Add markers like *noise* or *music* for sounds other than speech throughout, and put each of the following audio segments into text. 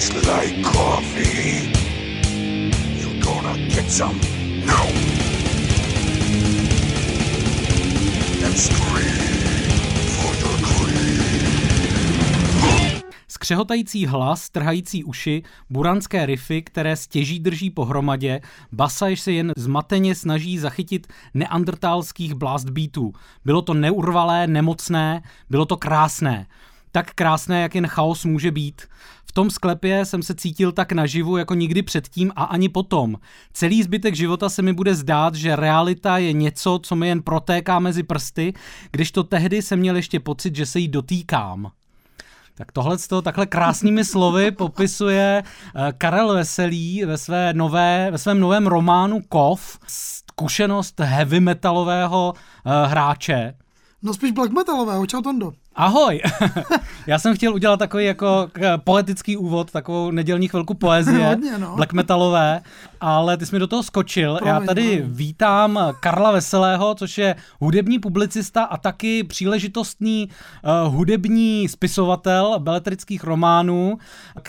tastes like coffee. You gonna get some now. And scream. Skřehotající hlas, trhající uši, buranské riffy, které stěží drží pohromadě, basa, jež se jen zmateně snaží zachytit neandertálských blast beatů. Bylo to neurvalé, nemocné, bylo to krásné. Tak krásné, jak jen chaos může být. V tom sklepě jsem se cítil tak naživu jako nikdy předtím a ani potom. Celý zbytek života se mi bude zdát, že realita je něco, co mi jen protéká mezi prsty, když to tehdy jsem měl ještě pocit, že se jí dotýkám. Tak tohle to takhle krásnými slovy popisuje eh, Karel Veselý ve, své nové, ve svém novém románu Kov, zkušenost heavy metalového eh, hráče. No spíš black metalového, čau Tondo. Ahoj! *laughs* Já jsem chtěl udělat takový jako poetický úvod, takovou nedělní chvilku poezie, *laughs* Hodně, no. black metalové, ale ty jsi mi do toho skočil. Promiň, Já tady promiň. vítám Karla Veselého, což je hudební publicista a taky příležitostný uh, hudební spisovatel beletrických románů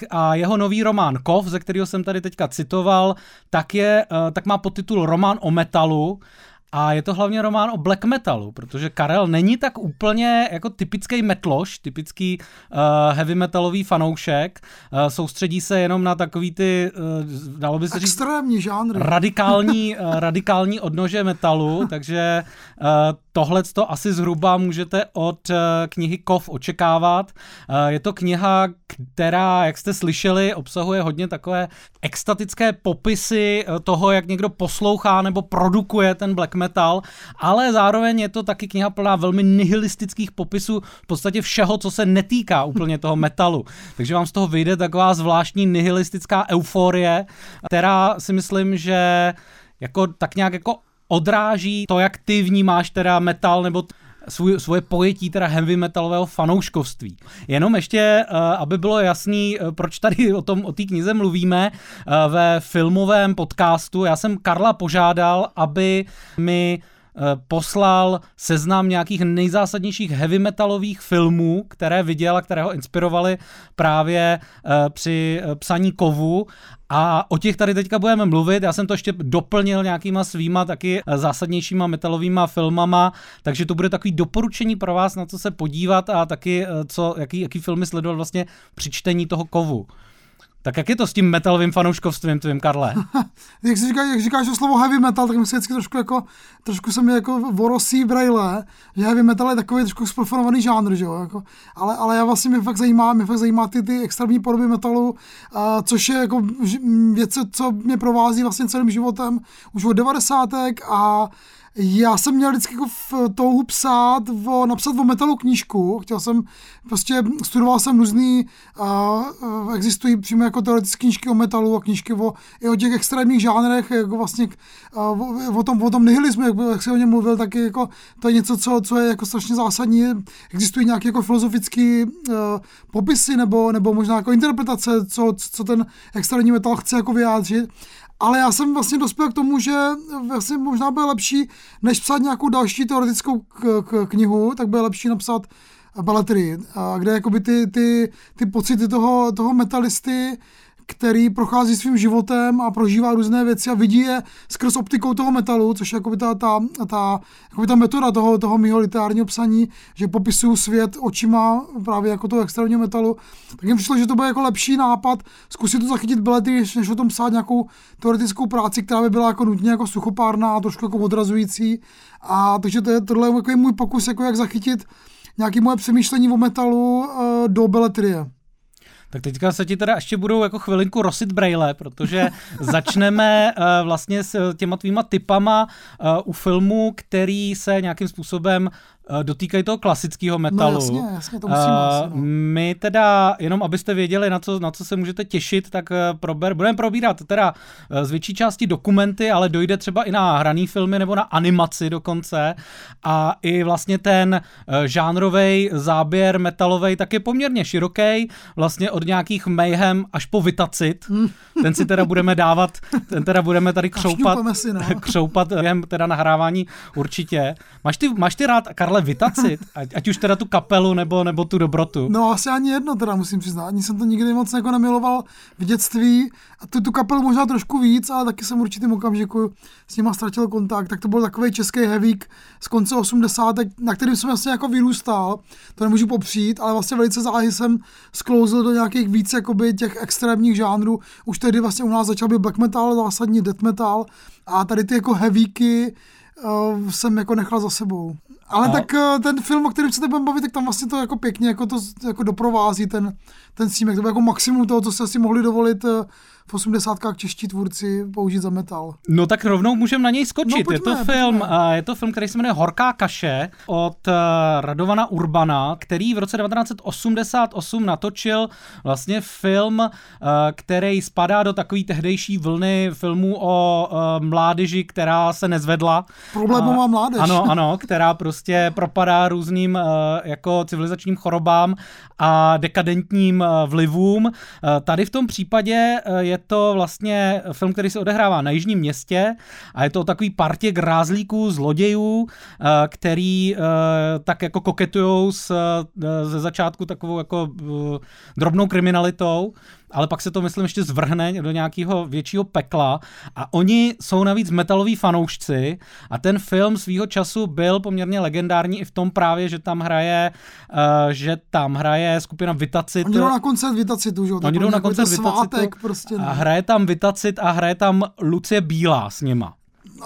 a jeho nový román Kov, ze kterého jsem tady teďka citoval, tak, je, uh, tak má podtitul Román o metalu a je to hlavně román o black metalu, protože Karel není tak úplně jako typický metloš, typický uh, heavy metalový fanoušek. Uh, soustředí se jenom na takový ty, uh, dalo by se říct, Extrémní žánr. radikální, uh, *laughs* radikální odnože metalu, takže uh, tohle to asi zhruba můžete od uh, knihy Kov očekávat. Uh, je to kniha, která, jak jste slyšeli, obsahuje hodně takové extatické popisy toho, jak někdo poslouchá nebo produkuje ten black metal, ale zároveň je to taky kniha plná velmi nihilistických popisů v podstatě všeho, co se netýká úplně toho metalu. Takže vám z toho vyjde taková zvláštní nihilistická euforie, která si myslím, že jako tak nějak jako odráží to, jak ty vnímáš teda metal nebo t- svůj, svoje pojetí teda heavy metalového fanouškovství. Jenom ještě, uh, aby bylo jasný, uh, proč tady o tom o té knize mluvíme uh, ve filmovém podcastu. Já jsem Karla požádal, aby mi eh, poslal seznam nějakých nejzásadnějších heavy metalových filmů, které viděl a které ho inspirovaly právě eh, při eh, psaní kovu a o těch tady teďka budeme mluvit. Já jsem to ještě doplnil nějakýma svýma taky eh, zásadnějšíma metalovýma filmama, takže to bude takový doporučení pro vás, na co se podívat a taky eh, co, jaký, jaký filmy sledovat vlastně při čtení toho kovu. Tak jak je to s tím metalovým fanouškovstvím tvým, Karle? *laughs* Jak, si říká, jak říkáš to slovo heavy metal, tak se vždycky trošku jako, trošku se mi jako vorosí brajle, že heavy metal je takový trošku sprofanovaný žánr, že jo, jako, ale, ale já vlastně mě fakt zajímá, mě fakt zajímá ty, ty extrémní podoby metalu, a, což je jako věc, co mě provází vlastně celým životem už od devadesátek a já jsem měl vždycky jako v touhu psát, o, napsat o metalu knížku. Chtěl jsem, prostě studoval jsem různý, uh, existují přímo jako teoretické knížky o metalu a knížky o, i o těch extrémních žánrech, jako vlastně uh, o, o, tom, o tom nihilismu, jak, jak jsi o něm mluvil, tak je jako, to je něco, co, co je jako strašně zásadní. Existují nějaké jako filozofické uh, popisy nebo, nebo možná jako interpretace, co, co ten extrémní metal chce jako vyjádřit. Ale já jsem vlastně dospěl k tomu, že vlastně možná bude lepší, než psát nějakou další teoretickou k- k- knihu, tak bude lepší napsat beletrii, a kde jakoby ty, ty, ty pocity toho, toho metalisty, který prochází svým životem a prožívá různé věci a vidí je skrz optikou toho metalu, což je jakoby ta, ta, ta, jakoby ta metoda toho, toho mého literárního psaní, že popisuju svět očima právě jako toho extrémního metalu, tak jim přišlo, že to bude jako lepší nápad zkusit to zachytit belety, než o tom psát nějakou teoretickou práci, která by byla jako nutně jako suchopárná a trošku jako odrazující. A takže to je, tohle je můj pokus, jako jak zachytit nějaké moje přemýšlení o metalu uh, do beletrie. Tak teďka se ti teda ještě budou jako chvilinku rosit braille, protože *laughs* začneme uh, vlastně s těma tvýma typama uh, u filmu, který se nějakým způsobem dotýkají toho klasického metalu. No jasně, jasně, to musíme asi, no. My teda, jenom abyste věděli, na co, na co se můžete těšit, tak uh, prober, budeme probírat teda uh, z větší části dokumenty, ale dojde třeba i na hraný filmy nebo na animaci dokonce a i vlastně ten uh, žánrový záběr metalový tak je poměrně široký, vlastně od nějakých mayhem až po vitacit. Ten si teda budeme dávat, ten teda budeme tady křoupat, si, no. *laughs* křoupat během teda nahrávání určitě. Máš ty, máš ty rád, Karle, Karle vytacit? Ať, ať už teda tu kapelu nebo, nebo tu dobrotu. No asi ani jedno teda musím přiznat. Ani jsem to nikdy moc jako nemiloval v dětství. A tu, tu kapelu možná trošku víc, ale taky jsem určitým okamžiku s nima ztratil kontakt. Tak to byl takový český hevík z konce 80. na kterým jsem vlastně jako vyrůstal. To nemůžu popřít, ale vlastně velice záhy jsem sklouzl do nějakých víc jakoby těch extrémních žánrů. Už tehdy vlastně u nás začal být black metal, zásadní death metal a tady ty jako hevíky uh, jsem jako nechal za sebou. Ale A- tak uh, ten film, o kterém se teď budeme bavit, tak tam vlastně to jako pěkně jako to jako doprovází ten, ten snímek. To bylo jako maximum toho, co se asi mohli dovolit uh, v 80. čeští tvůrci použít za metal. No tak rovnou můžeme na něj skočit. No, je pojďme, to film, pojďme. a je to film, který se jmenuje Horká kaše od uh, Radovana Urbana, který v roce 1988 natočil vlastně film, uh, který spadá do takové tehdejší vlny filmů o uh, mládeži, která se nezvedla. Problémová mládež. Ano, ano, *laughs* která prostě propadá různým jako civilizačním chorobám a dekadentním vlivům. Tady v tom případě je to vlastně film, který se odehrává na jižním městě a je to o takový partě grázlíků, zlodějů, uh, který uh, tak jako koketujou s, uh, ze začátku takovou jako drobnou kriminalitou ale pak se to, myslím, ještě zvrhne do nějakého většího pekla a oni jsou navíc metaloví fanoušci a ten film svýho času byl poměrně legendární i v tom právě, že tam hraje, uh, že tam hraje skupina Vitacit. Oni jdou na koncert Vitacitu, že jo? Oni jdou na jako koncert Vitacitu prostě. a No. hraje tam Vitacit a hraje tam Lucie Bílá s nima.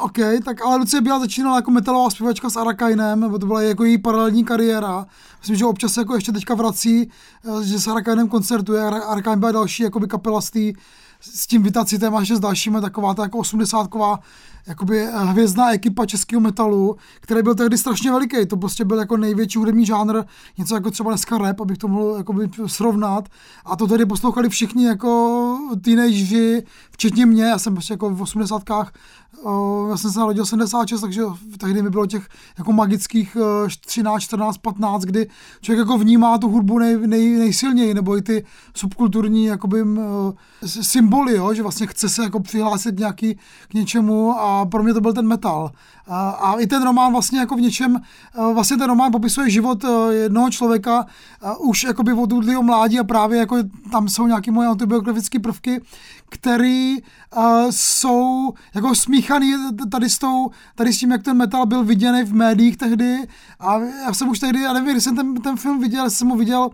OK, tak ale Lucie Bílá začínala jako metalová zpěvačka s Arakainem, nebo to byla jako její paralelní kariéra. Myslím, že občas se jako ještě teďka vrací, eh, že s Arakainem koncertuje. Ara- Arakain byla další jakoby kapela z tý, s tím Vitacitem a s dalšími taková ta jako 80 jakoby eh, hvězdná ekipa českého metalu, který byl tehdy strašně veliký. To prostě byl jako největší hudební žánr, něco jako třeba dneska rap, abych to mohl jakoby srovnat. A to tedy poslouchali všichni jako teenageři, včetně mě, já jsem prostě jako v 80 Uh, já jsem se narodil 76, takže tehdy mi bylo těch jako magických uh, 13, 14, 15, kdy člověk jako vnímá tu hudbu nej, nej, nejsilněji, nebo i ty subkulturní jakoby, uh, symboly, jo, že vlastně chce se jako přihlásit nějaký, k něčemu a pro mě to byl ten metal. A, a i ten román vlastně jako v něčem, uh, vlastně ten román popisuje život uh, jednoho člověka už jakoby od útlýho mládí a právě jako tam jsou nějaké moje autobiografické prvky, který uh, jsou jako smíchaný tady s, tou, tady s tím, jak ten metal byl viděný v médiích tehdy a já jsem už tehdy, já nevím, když jsem ten, ten film viděl, jsem ho viděl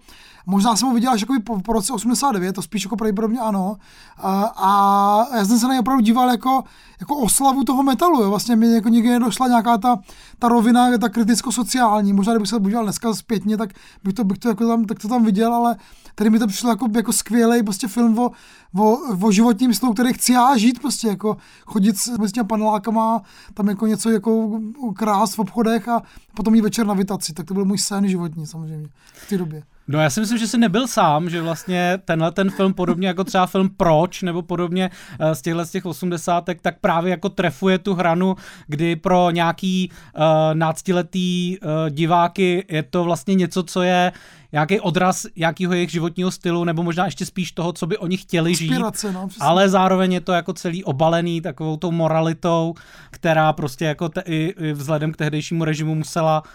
Možná jsem ho viděl až jako po, po roce 89, to spíš jako pravděpodobně ano. A, a já jsem se na něj opravdu díval jako, jako oslavu toho metalu. Jo. Vlastně mi jako nikdy nedošla nějaká ta, ta rovina, ta kriticko-sociální. Možná kdybych se podíval dneska zpětně, tak bych to, bych to, jako tam, tak to tam viděl, ale tady mi to přišlo jako, jako skvělý prostě film o, o, o životním stylu, který chci já žít, prostě jako chodit s, s těmi panelákama, tam jako něco jako krás v obchodech a potom jít večer na vitaci. Tak to byl můj sen životní samozřejmě v té době. No já si myslím, že jsi nebyl sám, že vlastně tenhle ten film, podobně jako třeba film Proč, nebo podobně eh, z těchhle z těch osmdesátek, tak právě jako trefuje tu hranu, kdy pro nějaký uh, náctiletý uh, diváky je to vlastně něco, co je nějaký odraz nějakého jejich životního stylu, nebo možná ještě spíš toho, co by oni chtěli žít. No, přesně. Ale zároveň je to jako celý obalený takovou tou moralitou, která prostě jako te, i, i vzhledem k tehdejšímu režimu musela uh,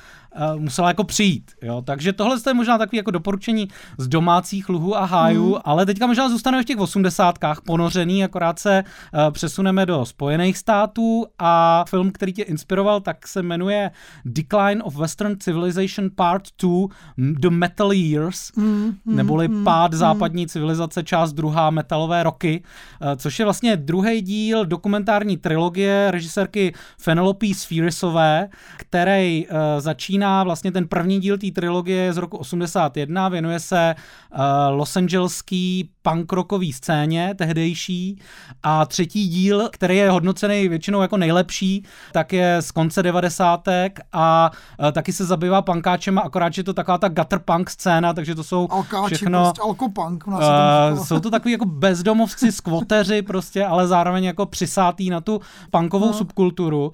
musela jako přijít. Jo? Takže tohle je možná takový jako doporučení z domácích luhů a hájů, mm. ale teďka možná zůstaneme v těch osmdesátkách ponořený, akorát se uh, přesuneme do Spojených států a film, který tě inspiroval, tak se jmenuje Decline of Western Civilization Part 2 The Metal Years, mm, mm, neboli mm, Pád mm. západní civilizace, část druhá metalové roky, uh, což je vlastně druhý díl dokumentární trilogie režisérky Penelope Spherisové, který uh, začíná vlastně ten první díl té trilogie z roku 81, věnuje se uh, Los Angeleský punk rockový scéně tehdejší a třetí díl, který je hodnocený většinou jako nejlepší, tak je z konce devadesátek a uh, taky se zabývá punkáčema, akorát, že je to taková ta gutter punk scéna, takže to jsou Alkáči, všechno... prostě, alkopunk. Uh, jsou to takový jako bezdomovci, skvoteři prostě, ale zároveň jako přisátý na tu punkovou No. subkulturu.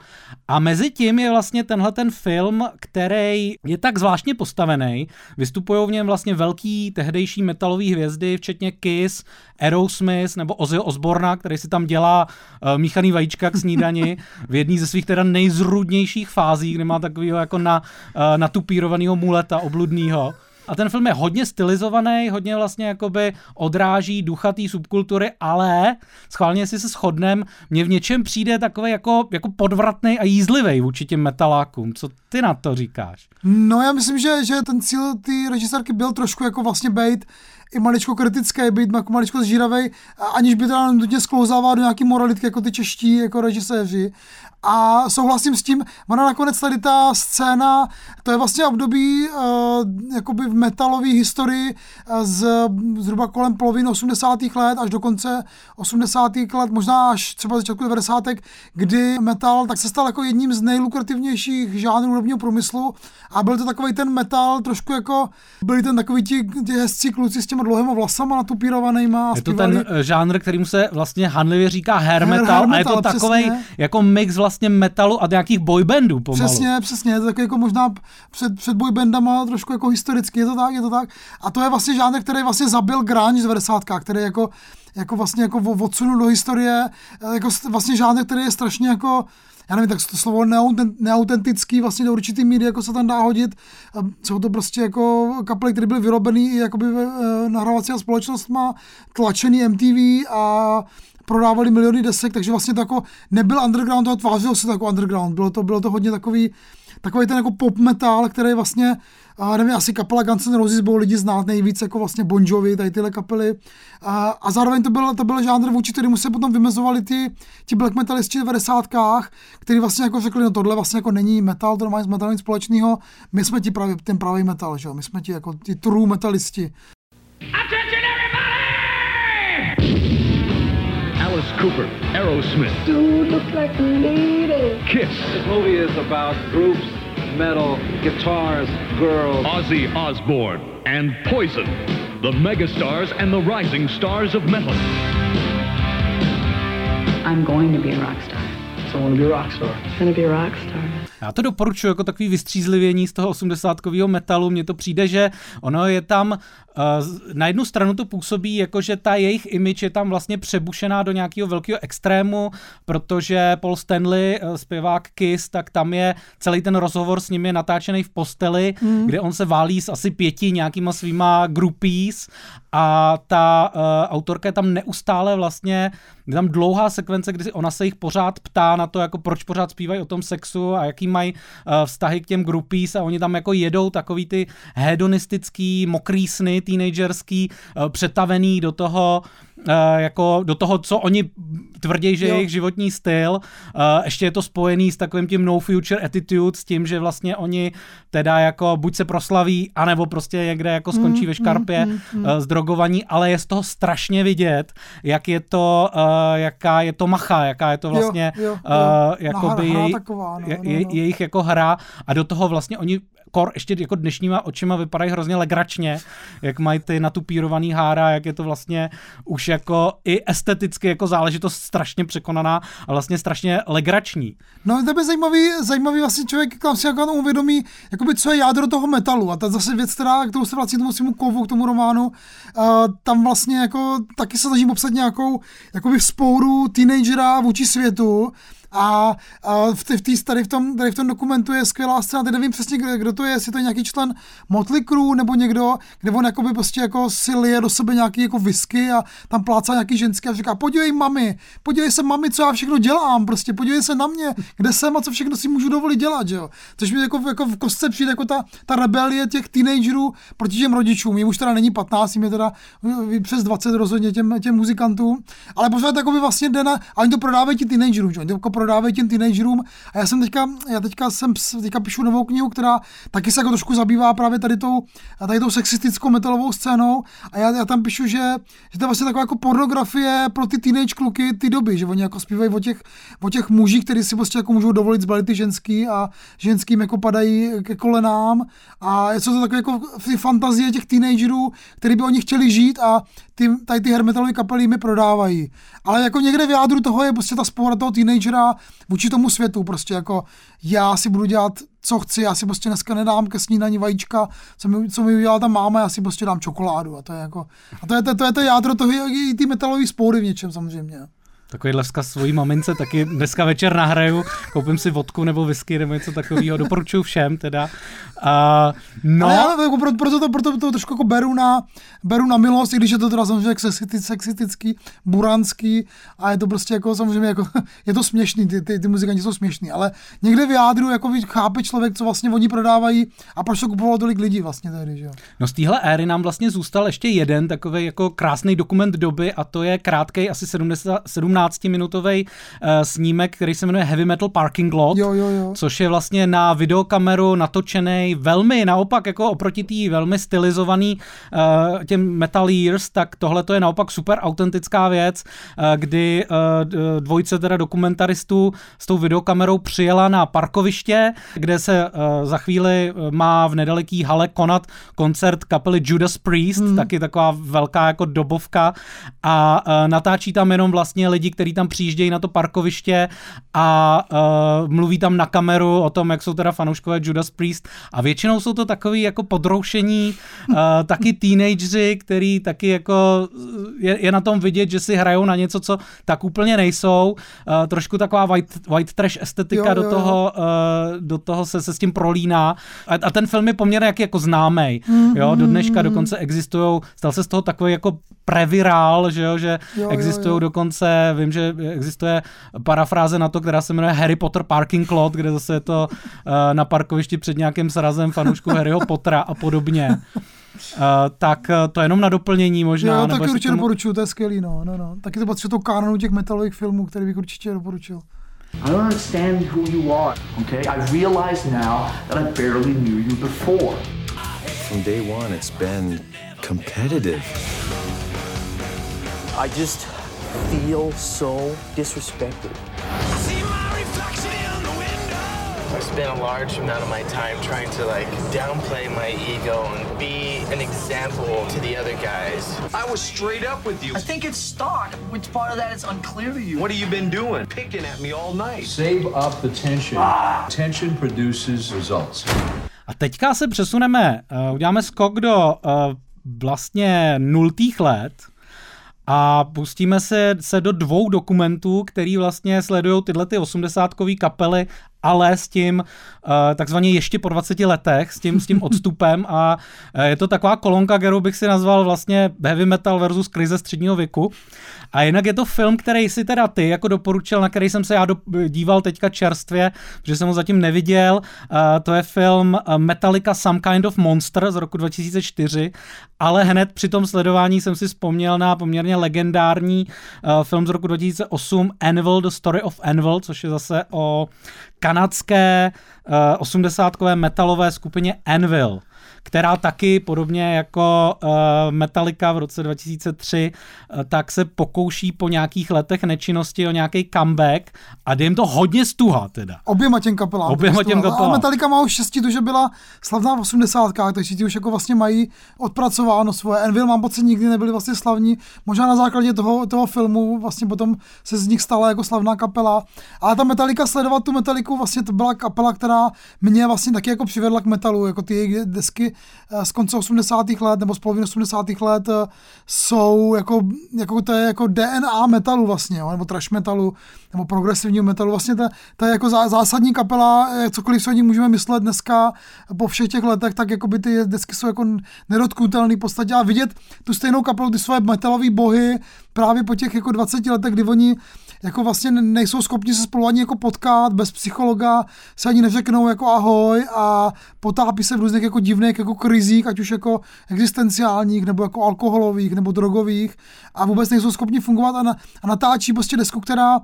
A mezi tím je vlastně tenhle ten film, který který je tak zvláštně postavený. Vystupují v něm vlastně velký tehdejší metalový hvězdy, včetně Kiss, Aerosmith nebo Ozzy Osborna, který si tam dělá uh, míchaný vajíčka k snídani *laughs* v jedné ze svých teda nejzrudnějších fází, kde má takového jako na, uh, natupírovaného muleta obludného. A ten film je hodně stylizovaný, hodně vlastně jakoby odráží ducha té subkultury, ale schválně si se shodnem, mně v něčem přijde takový jako, jako podvratný a jízlivý vůči těm metalákům. Co ty na to říkáš? No já myslím, že, že ten cíl té režisérky byl trošku jako vlastně být i maličko kritický, být jako maličko zžíravý, aniž by to nutně sklouzával do nějaký moralitky, jako ty čeští jako režiséři. A souhlasím s tím, ona nakonec tady ta scéna, to je vlastně období uh, jakoby v metalové historii uh, z zhruba kolem poloviny 80. let až do konce 80. let, možná až třeba začátku 90. kdy metal tak se stal jako jedním z nejlukrativnějších žánrů hudebního průmyslu a byl to takový ten metal, trošku jako byli ten takový ti, ti hezcí kluci s těma dlouhými vlasama natupírovanýma. Je to ten uh, žánr, kterým se vlastně hanlivě říká hair metal, hair metal a je to takový jako mix vlastně vlastně metalu a nějakých boybandů pomalu. Přesně, přesně, to jako možná před, před boybandama trošku jako historicky, je to tak, je to tak. A to je vlastně žánr, který vlastně zabil grunge z 90. který jako, jako vlastně jako odsunul do historie, jako vlastně žánr, který je strašně jako já nevím, tak to slovo neautentický vlastně do určitý míry jako se tam dá hodit. Jsou to prostě jako kapely, které byly vyrobený jakoby e, nahrávací společnost má tlačený MTV a prodávali miliony desek, takže vlastně to jako nebyl underground, ale tvářilo se to jako underground. Bylo to, bylo to hodně takový, takový ten jako pop metal, který vlastně, a nevím, asi kapela Guns N' Roses bylo lidi znát nejvíc, jako vlastně Bon Jovi, tady tyhle kapely. A, a zároveň to byl, to byl žánr, vůči kterému se potom vymezovali ty, ti black metalisti v 90. kteří vlastně jako řekli, no tohle vlastně jako není metal, to nemá s metalem společného, my jsme ti právě ten pravý metal, že jo? my jsme ti jako ty true metalisti. Attention Cooper, Aerosmith. Dude looks like a lady. Kiss. This movie is about groups, metal, guitars, girls. Ozzy Osbourne and Poison, the megastars and the rising stars of metal. I'm going to be a rock star. So I want to be a rock star. I'm going to be a rock star. Já to doporučuji jako takový vystřízlivění z toho 80 metalu. Mně to přijde, že ono je tam Uh, na jednu stranu to působí jako, že ta jejich image je tam vlastně přebušená do nějakého velkého extrému, protože Paul Stanley, uh, zpěvák Kiss, tak tam je celý ten rozhovor s ním je natáčený v posteli, mm. kde on se válí s asi pěti nějakýma svýma groupies a ta uh, autorka je tam neustále vlastně, je tam dlouhá sekvence, kdy ona se jich pořád ptá na to, jako proč pořád zpívají o tom sexu a jaký mají uh, vztahy k těm groupies a oni tam jako jedou takový ty hedonistický mokrý sny teenagerský, uh, přetavený do toho, uh, jako do toho, co oni tvrdí, že je jejich životní styl. Uh, ještě je to spojený s takovým tím no future attitude, s tím, že vlastně oni teda jako buď se proslaví, anebo prostě někde jako skončí mm, ve škarpě mm, mm, uh, zdrogovaní, ale je z toho strašně vidět, jak je to, uh, jaká je to macha, jaká je to vlastně jo, jo, jo. Jakoby jej, taková, no, je, no, no. jejich jako hra a do toho vlastně oni kor ještě jako dnešníma očima vypadají hrozně legračně, jak mají ty natupírovaný hára, jak je to vlastně už jako i esteticky jako záležitost strašně překonaná a vlastně strašně legrační. No to je zajímavý, zajímavý vlastně člověk kam si jako uvědomí, jakoby, co je jádro toho metalu. A ta zase věc, která, kterou se k tomu svému kovu, k tomu románu, uh, tam vlastně jako taky se snažím obsat nějakou jakoby spouru teenagera vůči světu, a, a v, v, tý, tady, v tom, tady v tom dokumentu je skvělá scéna, teď nevím přesně, kdo, kdo to je, jestli to je nějaký člen Motley Crue nebo někdo, kde on jakoby prostě jako si lije do sebe nějaký jako whisky a tam plácá nějaký ženský a říká, podívej mami, podívej se mami, co já všechno dělám, prostě podívej se na mě, kde jsem a co všechno si můžu dovolit dělat, že jo. Což mi jako, jako v kostce přijde jako ta, ta rebelie těch teenagerů proti těm rodičům. Jim už teda není 15, jim je teda přes 20 rozhodně těm, těm muzikantům, ale pořád takový vlastně jde na, a oni to prodávají ti teenagerům, že? Jako prodávají těm teenagerům. A já jsem teďka, já teďka jsem, teďka píšu novou knihu, která taky se jako trošku zabývá právě tady tou, tady tou sexistickou metalovou scénou. A já, já tam píšu, že, že to je vlastně taková jako pornografie pro ty teenage kluky ty doby, že oni jako zpívají o těch, o těch mužích, kteří si prostě jako můžou dovolit zbalit ty ženský a ženským jako padají ke kolenám. A jsou to takové jako fantazie těch teenagerů, který by oni chtěli žít a ty, tady ty hermetalové kapely mi prodávají. Ale jako někde v jádru toho je prostě ta spora toho teenagera vůči tomu světu, prostě jako já si budu dělat, co chci, já si prostě dneska nedám ke snídaní vajíčka, co mi, co mi udělala ta máma, já si prostě dám čokoládu a to je jako, a to je to, to, je to jádro toho, i ty metalové spoury v něčem samozřejmě. Takovýhle vzkaz svojí mamince taky dneska večer nahraju, koupím si vodku nebo whisky nebo něco takového, doporučuji všem teda. Uh, no. Ale já jako proto, proto, to, proto to trošku jako beru na, beru na milost, i když je to teda samozřejmě sexistický, buranský a je to prostě jako samozřejmě jako, *laughs* je to směšný, ty, ty, ty muzikanti jsou směšný, ale někde v jádru jako chápe člověk, co vlastně oni prodávají a proč to kupovalo tolik lidí vlastně tehdy, že jo. No z téhle éry nám vlastně zůstal ještě jeden takový jako krásný dokument doby a to je krátký asi 70, 17-minutový uh, snímek, který se jmenuje Heavy Metal Parking Lot, jo, jo, jo. což je vlastně na videokameru natočený velmi naopak jako oproti té velmi stylizovaný uh, těm Metal Years, tak tohle to je naopak super autentická věc, uh, kdy uh, dvojce teda dokumentaristů s tou videokamerou přijela na parkoviště, kde se uh, za chvíli má v nedaleký hale konat koncert kapely Judas Priest, hmm. taky taková velká jako dobovka a uh, natáčí tam jenom vlastně lidi, kteří tam přijíždějí na to parkoviště a uh, mluví tam na kameru o tom, jak jsou teda fanouškové Judas Priest a většinou jsou to takový jako podroušení, uh, *laughs* taky teenageři, který taky jako je, je na tom vidět, že si hrajou na něco, co tak úplně nejsou. Uh, trošku taková white, white trash estetika jo, jo, jo. do toho, uh, do toho se, se s tím prolíná. A, a ten film je poměrně jak, jako známý. Mm-hmm. Jo, do dneška dokonce existují, stal se z toho takový jako previrál, že jo, že existují dokonce, vím, že existuje parafráze na to, která se jmenuje Harry Potter Parking Lot, kde zase je to uh, na parkovišti před nějakým srazem fanoušku Harryho Pottera a podobně. Uh, tak uh, to je jenom na doplnění možná. Já taky určitě tomu... doporučuju, to je skvělý, no, no, no. Taky to patří to kanonu těch metalových filmů, který bych určitě doporučil. I don't understand who you are, okay? I realize now that I barely knew you before. From day one, it's been competitive. I just feel so disrespected. I spent a large amount of my time trying to like downplay my ego and be an example to the other guys. I was straight up with you. I think it's stock. Which part of that is unclear to you? What have you been doing? Picking at me all night. Save up the tension. Ah. Tension produces results. A teďka se přesuneme, uh, uděláme skok do uh, vlastně nultých let, a pustíme se, se do dvou dokumentů, který vlastně sledují tyhle ty osmdesátkový kapely, ale s tím uh, takzvaně ještě po 20 letech, s tím, s tím *laughs* odstupem a uh, je to taková kolonka, kterou bych si nazval vlastně heavy metal versus krize středního věku. A jinak je to film, který si teda ty jako doporučil, na který jsem se já do, díval teďka čerstvě, protože jsem ho zatím neviděl. Uh, to je film Metallica Some Kind of Monster z roku 2004, ale hned při tom sledování jsem si vzpomněl na poměrně legendární film z roku 2008 Anvil, The Story of Anvil, což je zase o kanadské uh, metalové skupině Anvil která taky podobně jako uh, Metallica v roce 2003, uh, tak se pokouší po nějakých letech nečinnosti o nějaký comeback a jde jim to hodně stuha teda. Oběma těm kapelám. Oběma těm kapelám. A Metallica má už štěstí to, že byla slavná v 80. takže ti už jako vlastně mají odpracováno svoje. Envil mám pocit nikdy nebyli vlastně slavní, možná na základě toho, toho filmu vlastně potom se z nich stala jako slavná kapela. Ale ta Metallica sledovat tu Metalliku vlastně to byla kapela, která mě vlastně taky jako přivedla k metalu, jako ty jejich desky Eh, z konce 80. let nebo z poloviny 80. let eh, jsou jako, jako to je jako DNA metalu vlastně, jo, nebo trash metalu, nebo progresivního metalu. Vlastně to, to je jako zásadní kapela, eh, cokoliv se o ní můžeme myslet dneska po všech těch letech, tak jako by ty desky jsou jako nedotknutelný v podstatě a vidět tu stejnou kapelu, ty svoje metalové bohy právě po těch jako 20 letech, kdy oni jako vlastně nejsou schopni se spolu ani jako potkat, bez psychologa se ani neřeknou jako ahoj a potápí se v různých jako divných jako krizích, ať už jako existenciálních, nebo jako alkoholových, nebo drogových a vůbec nejsou schopni fungovat a, na, a natáčí prostě desku, která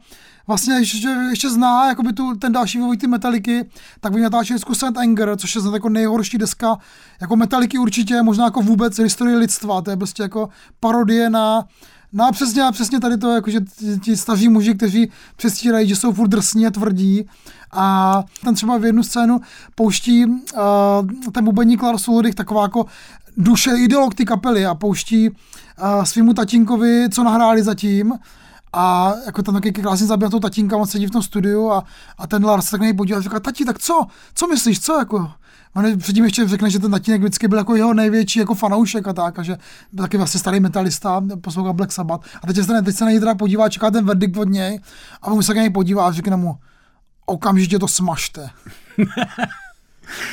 vlastně ještě, ještě zná jakoby tu, ten další vývoj ty metaliky, tak by natáčeli desku Saint Anger, což je jako nejhorší deska jako metaliky určitě, možná jako vůbec historie lidstva, to je prostě jako parodie na No a přesně, a přesně tady to, jako, že ti staří muži, kteří přestírají, že jsou furt drsní a tvrdí a tam třeba v jednu scénu pouští uh, ten bubeník Lars Ulrich taková jako duše, ideolog ty kapely a pouští uh, svýmu tatínkovi, co nahráli zatím a jako tam taky krásně zabíjá tou tatínka, on sedí v tom studiu a, a ten Lars se tak na něj a říká, tati, tak co? Co myslíš, co jako? On předtím ještě řekne, že ten tatínek vždycky byl jako jeho největší jako fanoušek a tak, a že byl taky vlastně starý metalista, poslouchal Black Sabbath. A teď se, teď se na něj teda podívá, čeká ten verdikt od něj a on se na něj podívá a řekne mu, okamžitě to smažte. *laughs*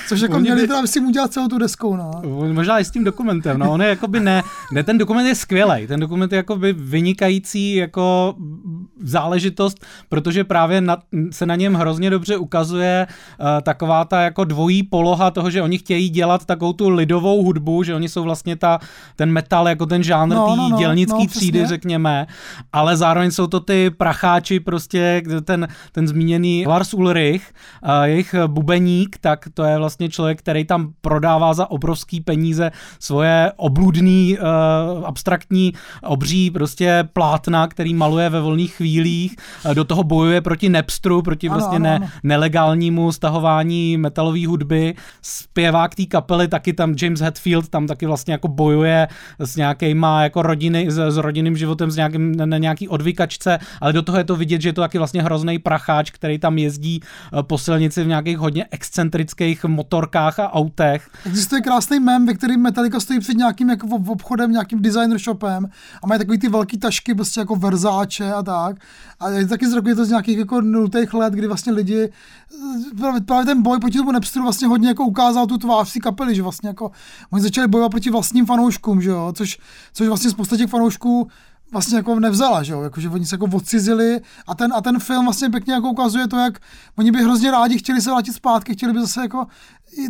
Což jako měli by- teda myslím udělat celou tu deskou, no. Možná i s tím dokumentem, no on je jakoby ne, ne ten dokument je skvělý, ten dokument je jakoby vynikající jako záležitost, protože právě na, se na něm hrozně dobře ukazuje uh, taková ta jako dvojí poloha toho, že oni chtějí dělat takovou tu lidovou hudbu, že oni jsou vlastně ta, ten metal jako ten žánr No, té no, no, dělnický no, třídy, přesně. řekněme, ale zároveň jsou to ty pracháči prostě, ten, ten zmíněný Lars Ulrich, uh, jejich bubeník, tak to je vlastně člověk, který tam prodává za obrovský peníze svoje obludný, uh, abstraktní obří prostě plátna, který maluje ve volných chvílích, uh, do toho bojuje proti Nepstru, proti Ano, prostě ano, ne, ano. nelegálnímu stahování metalové hudby. Zpěvák té kapely, taky tam James Hetfield, tam taky vlastně jako bojuje s nějakýma jako rodiny, s, s rodinným životem, s nějakým, na, na nějaký odvykačce, ale do toho je to vidět, že je to taky vlastně hrozný pracháč, který tam jezdí eh, po silnici v nějakých hodně excentrických motorkách a autech. Existuje krásný mem, ve kterým Metallica stojí před nějakým jako obchodem, nějakým designer shopem a mají takový ty velký tašky, prostě jako Verzáče a tak. A je taky z roku, je to z nějakých jako nultých let, kdy vlastně lidi, právě, právě ten boj proti tomu Napsteru vlastně hodně jako ukázal tu tvář té kapely, že vlastně jako oni začali bojovat proti vlastním fanouškům, že jo, což, což vlastně spousta těch fanoušků vlastně jako nevzala, že jo, jakože oni se jako odcizili a ten, a ten film vlastně pěkně jako ukazuje to, jak oni by hrozně rádi chtěli se vrátit zpátky, chtěli by zase jako,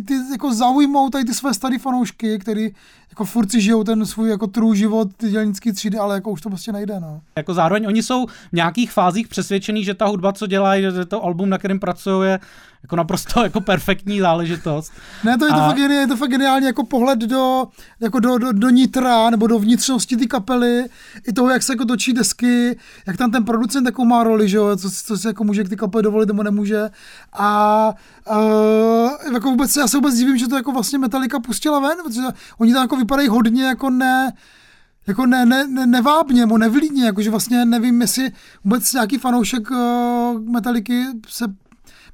ty, jako zaujmout tady ty své staré fanoušky, který jako furt si žijou ten svůj jako true život, ty dělnický třídy, ale jako už to prostě nejde, no. Jako zároveň oni jsou v nějakých fázích přesvědčení, že ta hudba, co dělají, že to album, na kterém pracují, je jako naprosto *laughs* jako perfektní záležitost. Ne, to je to, A- fakt, geni- je to fakt geniální jako pohled do, jako do, do, do nitra nebo do vnitřnosti té kapely, i toho, jak se jako točí desky, jak tam ten producent jako má roli, že jo, co, co si jako může k ty kapely dovolit nebo nemůže. A uh, jako vůbec, já se vůbec divím, že to jako vlastně Metallica pustila ven, protože oni tam jako vypadají hodně jako ne, jako ne, ne, ne, nevábně, nebo nevlídně, jakože vlastně nevím, jestli vůbec nějaký fanoušek uh, Metaliky se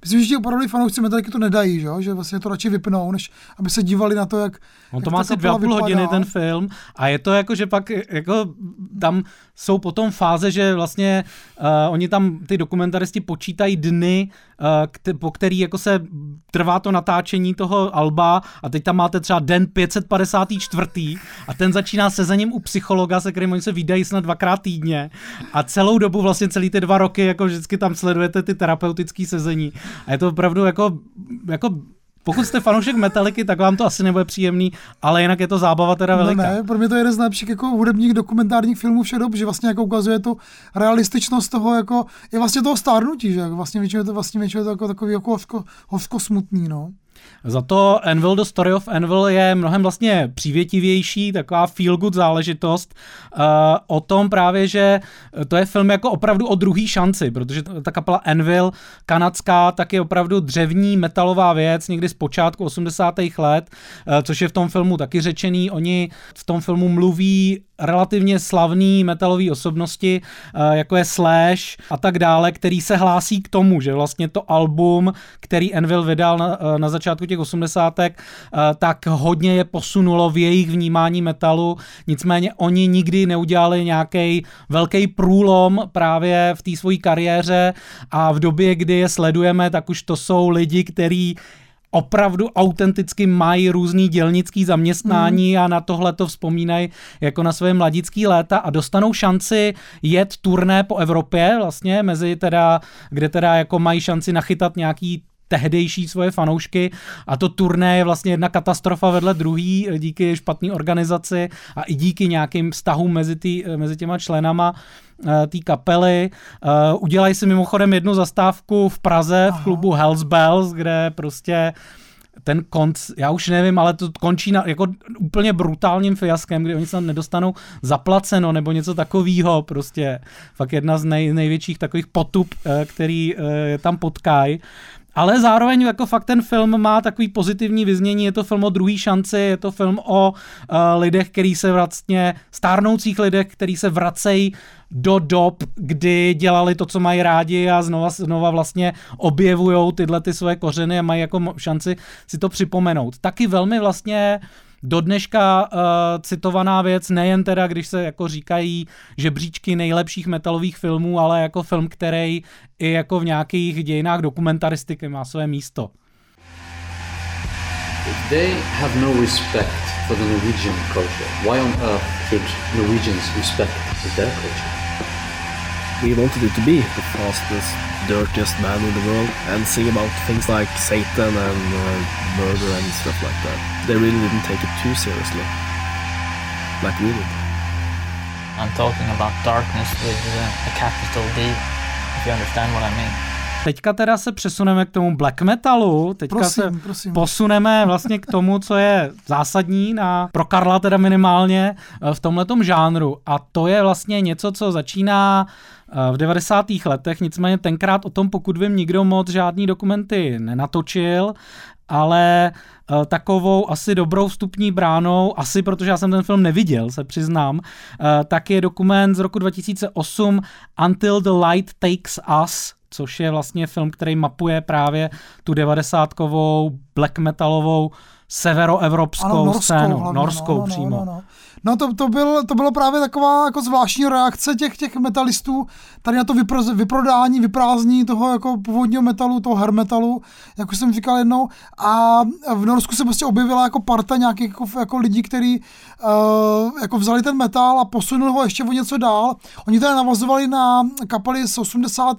Myslím, že ti opravdu fanoušci Metaliky to nedají, že, že vlastně to radši vypnou, než aby se dívali na to, jak On to jak má asi dvě a půl hodiny ten film a je to jako, že pak jako tam jsou potom fáze, že vlastně uh, oni tam, ty dokumentaristi počítají dny, uh, kte, po který jako se trvá to natáčení toho alba a teď tam máte třeba den 554. a ten začíná sezením u psychologa, se kterým oni se vydají snad dvakrát týdně a celou dobu vlastně celý ty dva roky jako vždycky tam sledujete ty terapeutické sezení a je to opravdu jako, jako pokud jste fanoušek Metaliky, tak vám to asi nebude příjemný, ale jinak je to zábava teda No veliká. ne, pro mě to je jeden z nejlepších jako hudebních dokumentárních filmů vše dob, že vlastně jako ukazuje tu realističnost toho jako, je vlastně toho stárnutí, že vlastně většinou je to vlastně většinou je to jako takový jako hořko, hořko smutný, no. Za to Anvil, The Story of Anvil je mnohem vlastně přívětivější, taková feel good záležitost uh, o tom právě, že to je film jako opravdu o druhý šanci, protože ta kapela Anvil, kanadská, tak je opravdu dřevní metalová věc, někdy z počátku 80. let, uh, což je v tom filmu taky řečený. Oni v tom filmu mluví relativně slavný metalové osobnosti, eh, jako je Slash a tak dále, který se hlásí k tomu, že vlastně to album, který Envil vydal na, eh, na začátku těch 80. eh, tak hodně je posunulo v jejich vnímání metalu, nicméně oni nikdy neudělali nějaký velký průlom právě v té své kariéře a v době, kdy je sledujeme, tak už to jsou lidi, kteří opravdu autenticky mají různý dělnický zaměstnání a na tohle to vzpomínají jako na své mladický léta a dostanou šanci jet turné po Evropě vlastně, mezi teda, kde teda jako mají šanci nachytat nějaký tehdejší svoje fanoušky a to turné je vlastně jedna katastrofa vedle druhý díky špatné organizaci a i díky nějakým vztahům mezi, tý, mezi těma členama eh, té kapely. Uh, udělají si mimochodem jednu zastávku v Praze v klubu Hells Bells, kde prostě ten konc, já už nevím, ale to končí na, jako úplně brutálním fiaskem, kdy oni se nedostanou zaplaceno nebo něco takového, prostě fakt jedna z nej, největších takových potup, eh, který eh, je tam potkají. Ale zároveň jako fakt ten film má takový pozitivní vyznění, je to film o druhý šanci, je to film o uh, lidech, který se vlastně, stárnoucích lidech, který se vracejí do dob, kdy dělali to, co mají rádi a znova, znova vlastně objevují tyhle ty své kořeny a mají jako šanci si to připomenout. Taky velmi vlastně do dneška uh, citovaná věc, nejen teda, když se jako říkají žebříčky nejlepších metalových filmů, ale jako film, který i jako v nějakých dějinách dokumentaristiky má své místo. If they have no respect for the Norwegian culture, why on earth should Norwegians respect their culture? We wanted it to be the fastest, dirtiest man in the world and sing about things like Satan and uh, murder and stuff like that. They really didn't take it too seriously, like we did. I'm talking about darkness with uh, a capital D, if you understand what I mean. Teďka teda se přesuneme k tomu black metalu, teďka Prosím, se prosím. posuneme vlastně k tomu, co je zásadní na, pro Karla teda minimálně eh, v tomhletom žánru a to je vlastně něco, co začíná v 90. letech, nicméně tenkrát o tom, pokud vím, nikdo moc žádný dokumenty nenatočil, ale eh, takovou asi dobrou vstupní bránou, asi protože já jsem ten film neviděl, se přiznám, tak je dokument z roku 2008 Until the Light Takes Us, což je vlastně film, který mapuje právě tu devadesátkovou black metalovou severoevropskou Ano, norskou scénu, hlavně, norskou no, no, přímo. No, no. No to, to, byl, to bylo právě taková jako zvláštní reakce těch, těch metalistů tady na to vypro, vyprodání, vyprázdní toho jako původního metalu, toho hair metalu, jak už jsem říkal jednou. A v Norsku se prostě objevila jako parta nějakých jako, jako lidí, kteří uh, jako vzali ten metal a posunuli ho ještě o něco dál. Oni tady navazovali na kapely z 80.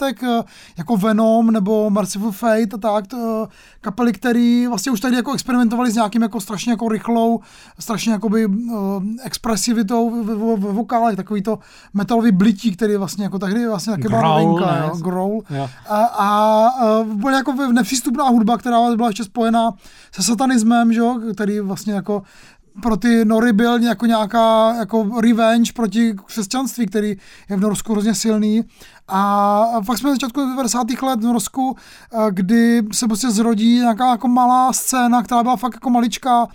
jako Venom nebo Merciful Fate a tak, to, kapely, které vlastně už tady jako experimentovali s nějakým jako strašně jako rychlou, strašně jakoby uh, expresivitou ve, ve, ve vokálech, takový to metalový blití, který vlastně jako tehdy vlastně taky byla Growl, novinka, jo, growl. Jo. A, a, a byla jako nepřístupná hudba, která byla ještě spojená se satanismem, že jo, který vlastně jako pro ty Nory byl jako nějaká jako revenge proti křesťanství, který je v Norsku hrozně silný. A fakt jsme na začátku 90. let v Norsku, eh, kdy se prostě zrodí nějaká jako malá scéna, která byla fakt jako maličká,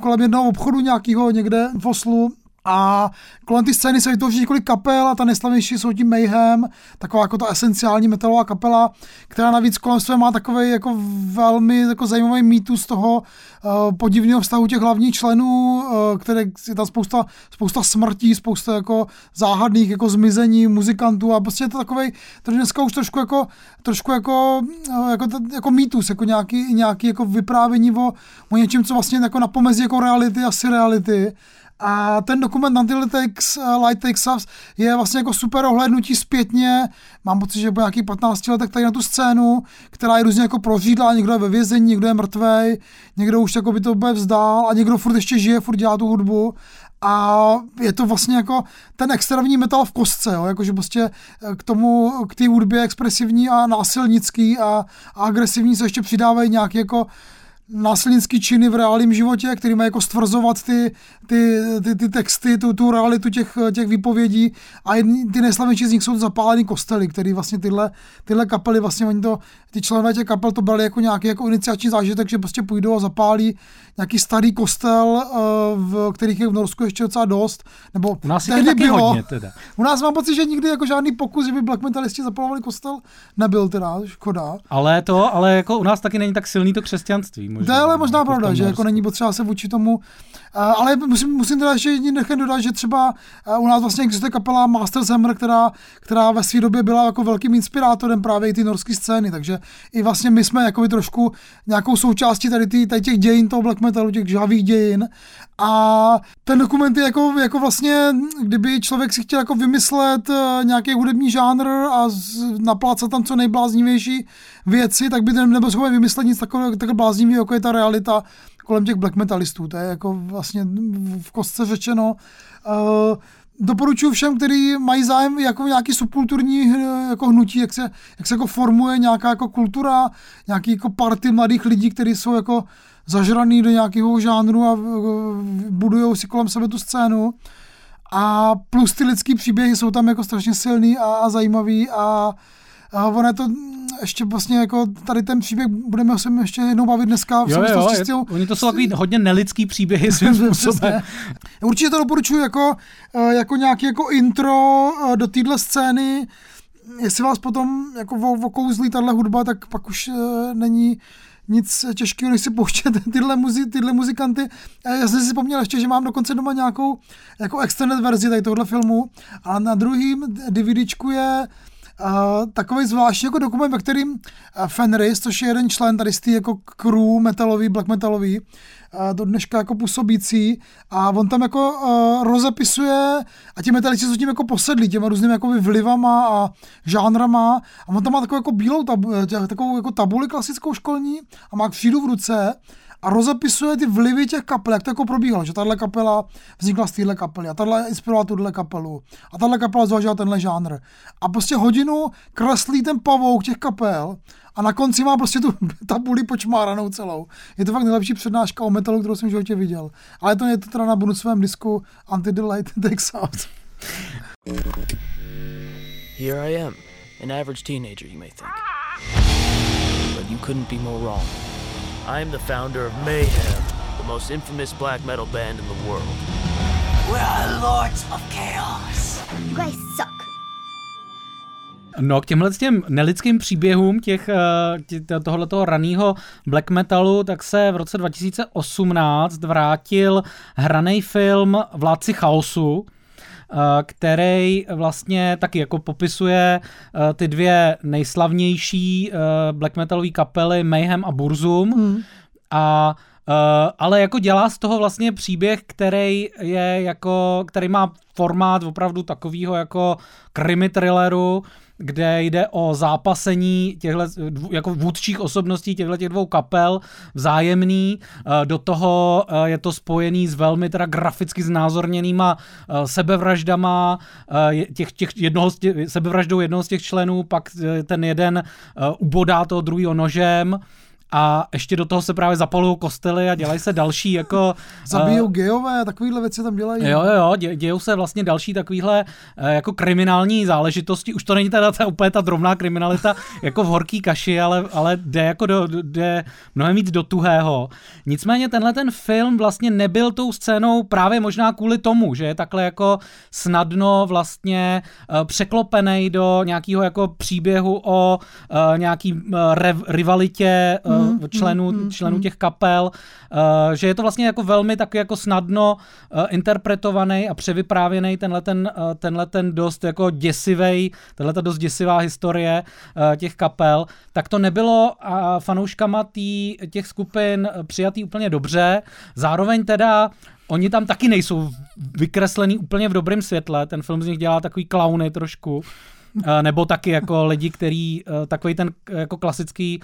kolem jednoho obchodu nějakého někde v Oslu, a kolem té scény se vytvoří několik kapel a ta nejslavnější jsou tím Mayhem, taková jako ta esenciální metalová kapela, která navíc kolem své má takový jako velmi jako zajímavý mýtus toho uh, podivného vztahu těch hlavních členů, uh, které je tam spousta, spousta smrtí, spousta jako záhadných jako zmizení muzikantů a prostě je to takový, to dneska už trošku jako, trošku jako, uh, jako, jako mýtus, jako nějaký, nějaký jako vyprávění o, o něčem, co vlastně jako na pomezí jako reality a surreality. A ten dokument Until Takes, uh, Light Takes Us je vlastně jako super ohlédnutí zpětně. Mám pocit, že po nějakých 15 letech tady na tu scénu, která je různě jako prořídla, někdo je ve vězení, někdo je mrtvej, někdo už jako by to bude vzdál a někdo furt ještě žije, furt dělá tu hudbu. A je to vlastně jako ten extrémní metal v kostce, jo? jakože prostě k tomu, k té hudbě expresivní a násilnický a, a agresivní se ještě přidávají nějaké jako násilnický činy v reálném životě, který mají jako stvrzovat ty, ty, ty, ty texty, tu, tu realitu těch, těch výpovědí a jedni, ty nejslavnější z nich jsou zapálený kostely, který vlastně tyhle, tyhle kapely, vlastně oni to, ty členové těch kapel to brali jako nějaký jako iniciační zážitek, že prostě půjdou a zapálí nějaký starý kostel, eh, v kterých je v Norsku ještě docela dost, nebo U nás tehdy bylo. hodně teda. U nás mám pocit, že nikdy jako žádný pokus, že by black metalisti zapalovali kostel, nebyl teda, škoda. Ale to, ale jako u nás taky není tak silný to křesťanství. Možná, To je ale možná pravda, že jako není potřeba se vůči tomu. Ale musím, musím teda ještě jedním dechem dodat, že třeba u nás vlastně existuje kapela Master Hammer, která, která ve své době byla jako velkým inspirátorem právě i ty norské scény, takže i vlastně my jsme jako trošku nějakou součástí tady, ty, tady těch dějin toho black metalu, těch žhavých dějin a ten dokument je jako, jako vlastně, kdyby člověk si chtěl jako vymyslet uh, nějaký hudební žánr a naplácat tam co nejbláznivější věci, tak by ten nebyl schopen vymyslet nic takového tak bláznivého, jako je ta realita kolem těch black metalistů. To je jako vlastně v kostce řečeno. Uh, doporučuji všem, kteří mají zájem jako nějaký subkulturní eh, jako hnutí, jak se, jak se jako formuje nějaká jako kultura, nějaký jako party mladých lidí, kteří jsou jako zažraný do nějakého žánru a budují si kolem sebe tu scénu. A plus ty lidský příběhy jsou tam jako strašně silný a, a zajímavý a A ono je to ještě vlastně jako tady ten příběh budeme se ještě jednou bavit dneska. v Jo, jo, je, oni to jsou takový hodně nelidský příběhy svým *laughs* způsobem. Určitě to doporučuji jako, eh, jako nějaký jako intro eh, do téhle scény. Jestli vás potom jako okouzlí tahle hudba, tak pak už eh, není nic těžkého, než si pouštět *laughs* tyhle, muzi, tyhle muzikanty. Já jsem si vzpomněl ještě, že mám dokonce doma nějakou jako extended verzi tady tohle filmu a na druhým DVDčku je Uh, takový zvláštní jako dokument, ve kterým Fenris, což je jeden člen tady z té jako crew metalový, black metalový, do dneška jako působící a on tam jako rozepisuje a ti metalici jsou tím jako posedlí těma různými jako vlivama a žánrama a on tam má takovou jako bílou tabu, tě- takovou jako tabuli klasickou školní a má křídu v ruce a rozepisuje ty vlivy těch kapel, jak to jako probíhalo, že tahle kapela vznikla z téhle kapely a tahle inspirovala tuhle kapelu a tahle kapela založila tenhle žánr. A prostě hodinu kreslí ten pavouk těch kapel a na konci má prostě tu *laughs* tabuli počmáranou celou. Je to fakt nejlepší přednáška o metalu, kterou jsem v životě viděl. Ale to je to teda na bonusovém disku Anti the *laughs* Takes Out. Here I am, an average teenager, you may think. But you couldn't be more wrong. I am the founder of Mayhem, the most infamous black metal band in the world. We are lords of chaos. You guys suck. No k těmhle těm nelidským příběhům těch, eh, tě- tohoto raného black metalu, tak se v roce 2018 vrátil hraný film Vládci chaosu, který vlastně taky jako popisuje eh, ty dvě nejslavnější eh, black metalové kapely Mayhem a Burzum. A Uh, ale jako dělá z toho vlastně příběh, který je jako, který má formát opravdu takového jako krimi thrilleru, kde jde o zápasení těchto jako vůdčích osobností těchto těch dvou kapel vzájemný. Eh, Do toho eh, je to spojený s velmi teda graficky znázorněnýma eh, sebevraždama těch, těch jednoho sebevraždou jednoho z těch členů, pak ten jeden ubodá toho druhého nožem a ještě do toho se právě zapalují kostely a dělají se další jako... *laughs* Zabijou eh, gejové, takovýhle věci tam dělají. Jo, jo, jo, dě, dějou se vlastně další takovýhle eh, jako kriminální záležitosti. Už to není teda ta úplně ta drobná kriminalita *laughs* jako v horký kaši, ale, ale jde jako do, jde mnohem víc do tuhého. Nicméně tenhle ten film vlastně nebyl tou scénou právě možná kvůli tomu, že je takhle jako snadno vlastně eh, překlopený do nějakého jako příběhu o eh, nějaký eh, rev, rivalitě eh, Mm, členů, mm, mm, členů těch kapel, eh, že je to vlastně jako velmi taky jako snadno eh, interpretovaný a převyprávěný tenhle ten, eh, tenhle ten dost jako děsivej, tenhle ta dost děsivá historie těch kapel, tak to nebylo fanouškama tý, těch skupin přijatý úplně dobře. Zároveň teda Oni tam taky nejsou vykreslený úplně v dobrém světle, ten film z nich dělá takový klauny trošku. Eh, nebo taky jako lidi, který eh, takový ten eh, jako klasický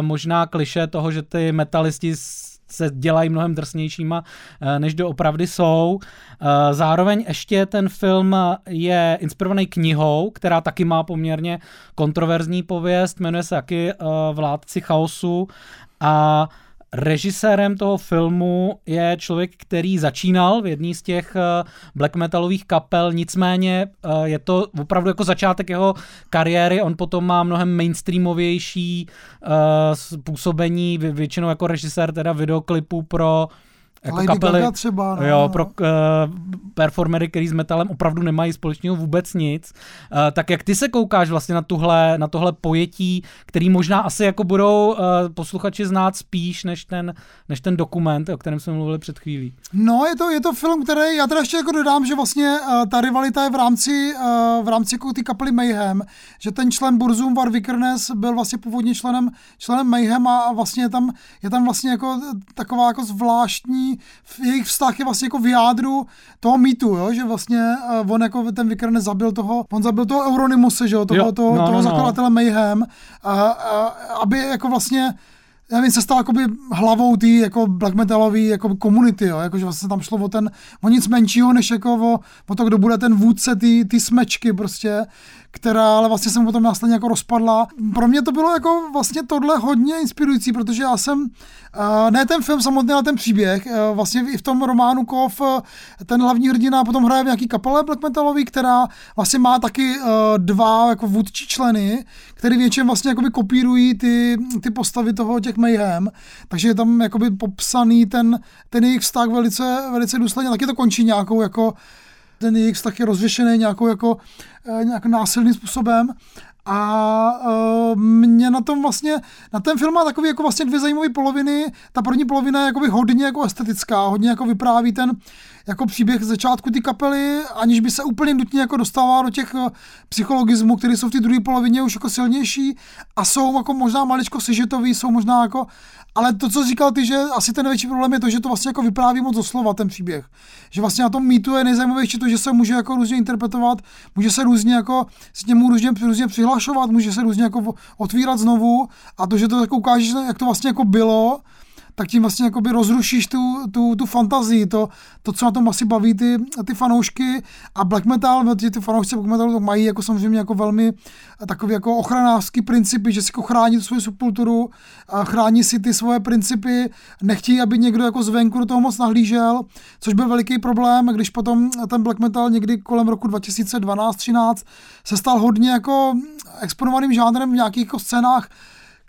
možná kliše toho, že ty metalisti se dělají mnohem drsnějšíma, než doopravdy jsou. Eh, Zároveň ještě ten film je inspirovaný knihou, která taky má poměrně kontroverzní pověst, jmenuje se taky Vládci chaosu a Režisérem toho filmu je člověk, který začínal v jedné z těch eh, black metalových kapel, nicméně eh, je to opravdu jako začátek jeho kariéry, on potom má mnohem mainstreamovější eh, působení, vě- většinou jako režisér teda videoklipů pro jako Lady kapely, Gaga třeba, no. jo, pro uh, performery, který s metalem opravdu nemají společného vůbec nic. Uh, tak jak ty se koukáš vlastně na, tuhle, na tohle pojetí, který možná asi jako budou uh, posluchači znát spíš než ten, než ten dokument, o kterém jsme mluvili před chvílí. No, je to, je to film, který, já teda ještě jako dodám, že vlastně uh, ta rivalita je v rámci, uh, v rámci jako ty kapely Mayhem, že ten člen Burzum Var Vikernes byl vlastně původně členem, členem Mayhem a vlastně je tam, je tam vlastně jako taková jako zvláštní, jejich vztah je vlastně jako v jádru toho mýtu, jo? že vlastně uh, on jako ten Vikernes zabil toho, on zabil toho Euronymuse, že jo, toho, Jo, toho, no, toho no, no. zakladatele Mayhem, uh, uh, aby jako vlastně já nevím, se stal jakoby hlavou té jako black metalové jako komunity, jo, jakože vlastně tam šlo o ten, o nic menšího, než jako o, o to, kdo bude ten vůdce ty smečky prostě, která ale vlastně jsem potom následně jako rozpadla. Pro mě to bylo jako vlastně tohle hodně inspirující, protože já jsem, uh, ne ten film samotný, ale ten příběh, uh, vlastně i v tom románu Kov, uh, ten hlavní hrdina potom hraje v nějaký kapele black metalový, která vlastně má taky dva jako vůdčí členy, který většinou vlastně jakoby kopírují ty, ty postavy toho těch Mayhem, takže je tam jakoby popsaný ten, ten jejich vztah velice, velice důsledně, taky to končí nějakou jako ten jejich vztah je rozřešený nějakou jako, eh, nějak násilným způsobem. A uh, mě na tom vlastně, na ten film má takový jako vlastně dvě zajímavé poloviny. Ta první polovina je jakoby hodně jako estetická, hodně jako vypráví ten jako příběh začátku ty kapely, aniž by se úplně nutně jako dostává do těch eh, psychologismů, které jsou v té druhé polovině už jako silnější a jsou jako možná maličko sižetový, jsou možná jako ale to, co říkal ty, že asi ten největší problém je to, že to vlastně jako vypráví moc doslova ten příběh. Že vlastně na tom mýtu je nejzajímavější to, že se může jako různě interpretovat, může se různě jako s němu různě, různě přihlašovat, může se různě jako otvírat znovu a to, že to jako ukáže, jak to vlastně jako bylo, tak tím vlastně jakoby rozrušíš tu, tu, tu fantazii, to, to, co na tom asi baví ty, ty fanoušky a black metal, ty, ty fanoušci black metalu to mají jako samozřejmě jako velmi takový jako ochranářský principy, že si jako chrání tu svou subkulturu, chrání si ty svoje principy, nechtějí, aby někdo jako zvenku do toho moc nahlížel, což byl veliký problém, když potom ten black metal někdy kolem roku 2012-13 se stal hodně jako exponovaným žánrem v nějakých jako scénách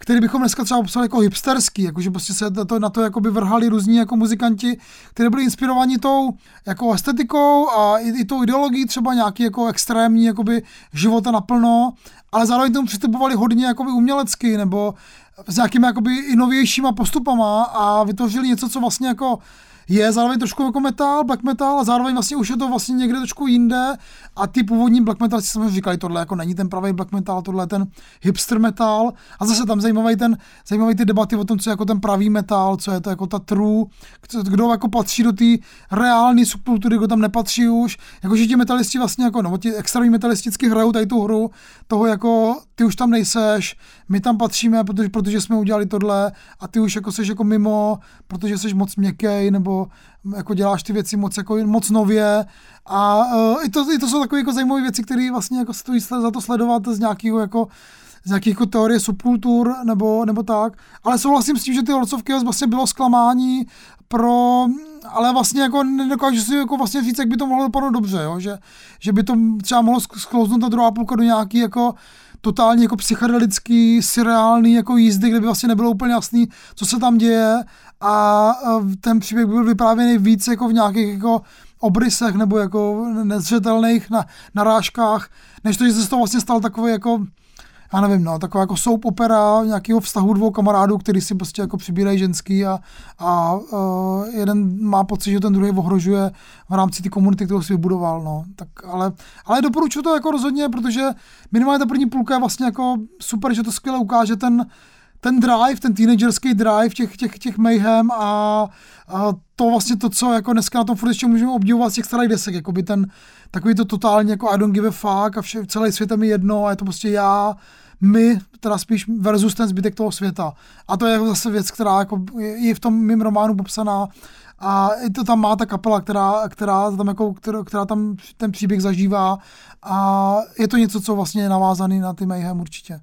který bychom dneska třeba popsali jako hipsterský, jakože prostě se na to, na to jakoby vrhali různí jako muzikanti, kteří byli inspirovaní tou jako estetikou a i, i tou ideologií třeba nějaký jako extrémní jakoby života naplno, ale zároveň tomu přistupovali hodně jakoby umělecky nebo s nějakými jakoby i novějšíma postupama a vytvořili něco, co vlastně jako je zároveň trošku jako metal, black metal a zároveň vlastně už je to vlastně někde trošku jinde. A ty původní black metal si samozřejmě říkali, tohle jako není ten pravý black metal, tohle je ten hipster metal. A zase tam zajímavý ten, zajímavý ty debaty o tom, co je jako ten pravý metal, co je to jako ta true, kdo jako patří do té reální subkultury, kdo tam nepatří už, jakože ti metalisti vlastně jako, no ti extrémní metalisticky hrajou tady tu hru toho jako ty už tam nejseš, my tam patříme, protože, protože jsme udělali tohle a ty už jako seš jako mimo, protože seš moc měkký nebo jako děláš ty věci moc, jako, moc nově. A uh, i, to, i to jsou takové jako zajímavé věci, které vlastně jako stojí za to sledovat z nějakého jako z nějakých jako teorie subkultur nebo, nebo tak. Ale souhlasím s tím, že ty Lords of Chaos vlastně bylo zklamání pro, ale vlastně jako nedokážu si jako vlastně říct, jak by to mohlo dopadnout dobře, jo? Že, že by to třeba mohlo sklouznout ta druhá půlka do nějaký jako totálně jako psychedelický, surreální jako jízdy, kde by vlastně nebylo úplně jasný, co se tam děje a ten příběh byl vyprávěný víc jako v nějakých jako obrysech nebo jako nezřetelných na, narážkách, než to, že se z toho vlastně stal takový jako já nevím, no, taková jako soap opera nějakého vztahu dvou kamarádů, který si prostě jako přibírají ženský a, a uh, jeden má pocit, že ten druhý ohrožuje v rámci té komunity, kterou si vybudoval, no. Tak, ale, ale doporučuji to jako rozhodně, protože minimálně ta první půlka je vlastně jako super, že to skvěle ukáže ten, ten drive, ten teenagerský drive těch, těch, těch mayhem a, a, to vlastně to, co jako dneska na tom furt ještě můžeme obdivovat z těch starých desek, jako by ten takový to totálně jako I don't give a fuck a vše, celý svět je mi jedno a je to prostě já, my, teda spíš versus ten zbytek toho světa. A to je jako zase věc, která jako je v tom mým románu popsaná a to tam má ta kapela, která, která, tam jako, která, která tam ten příběh zažívá a je to něco, co vlastně je navázaný na ty Mayhem určitě.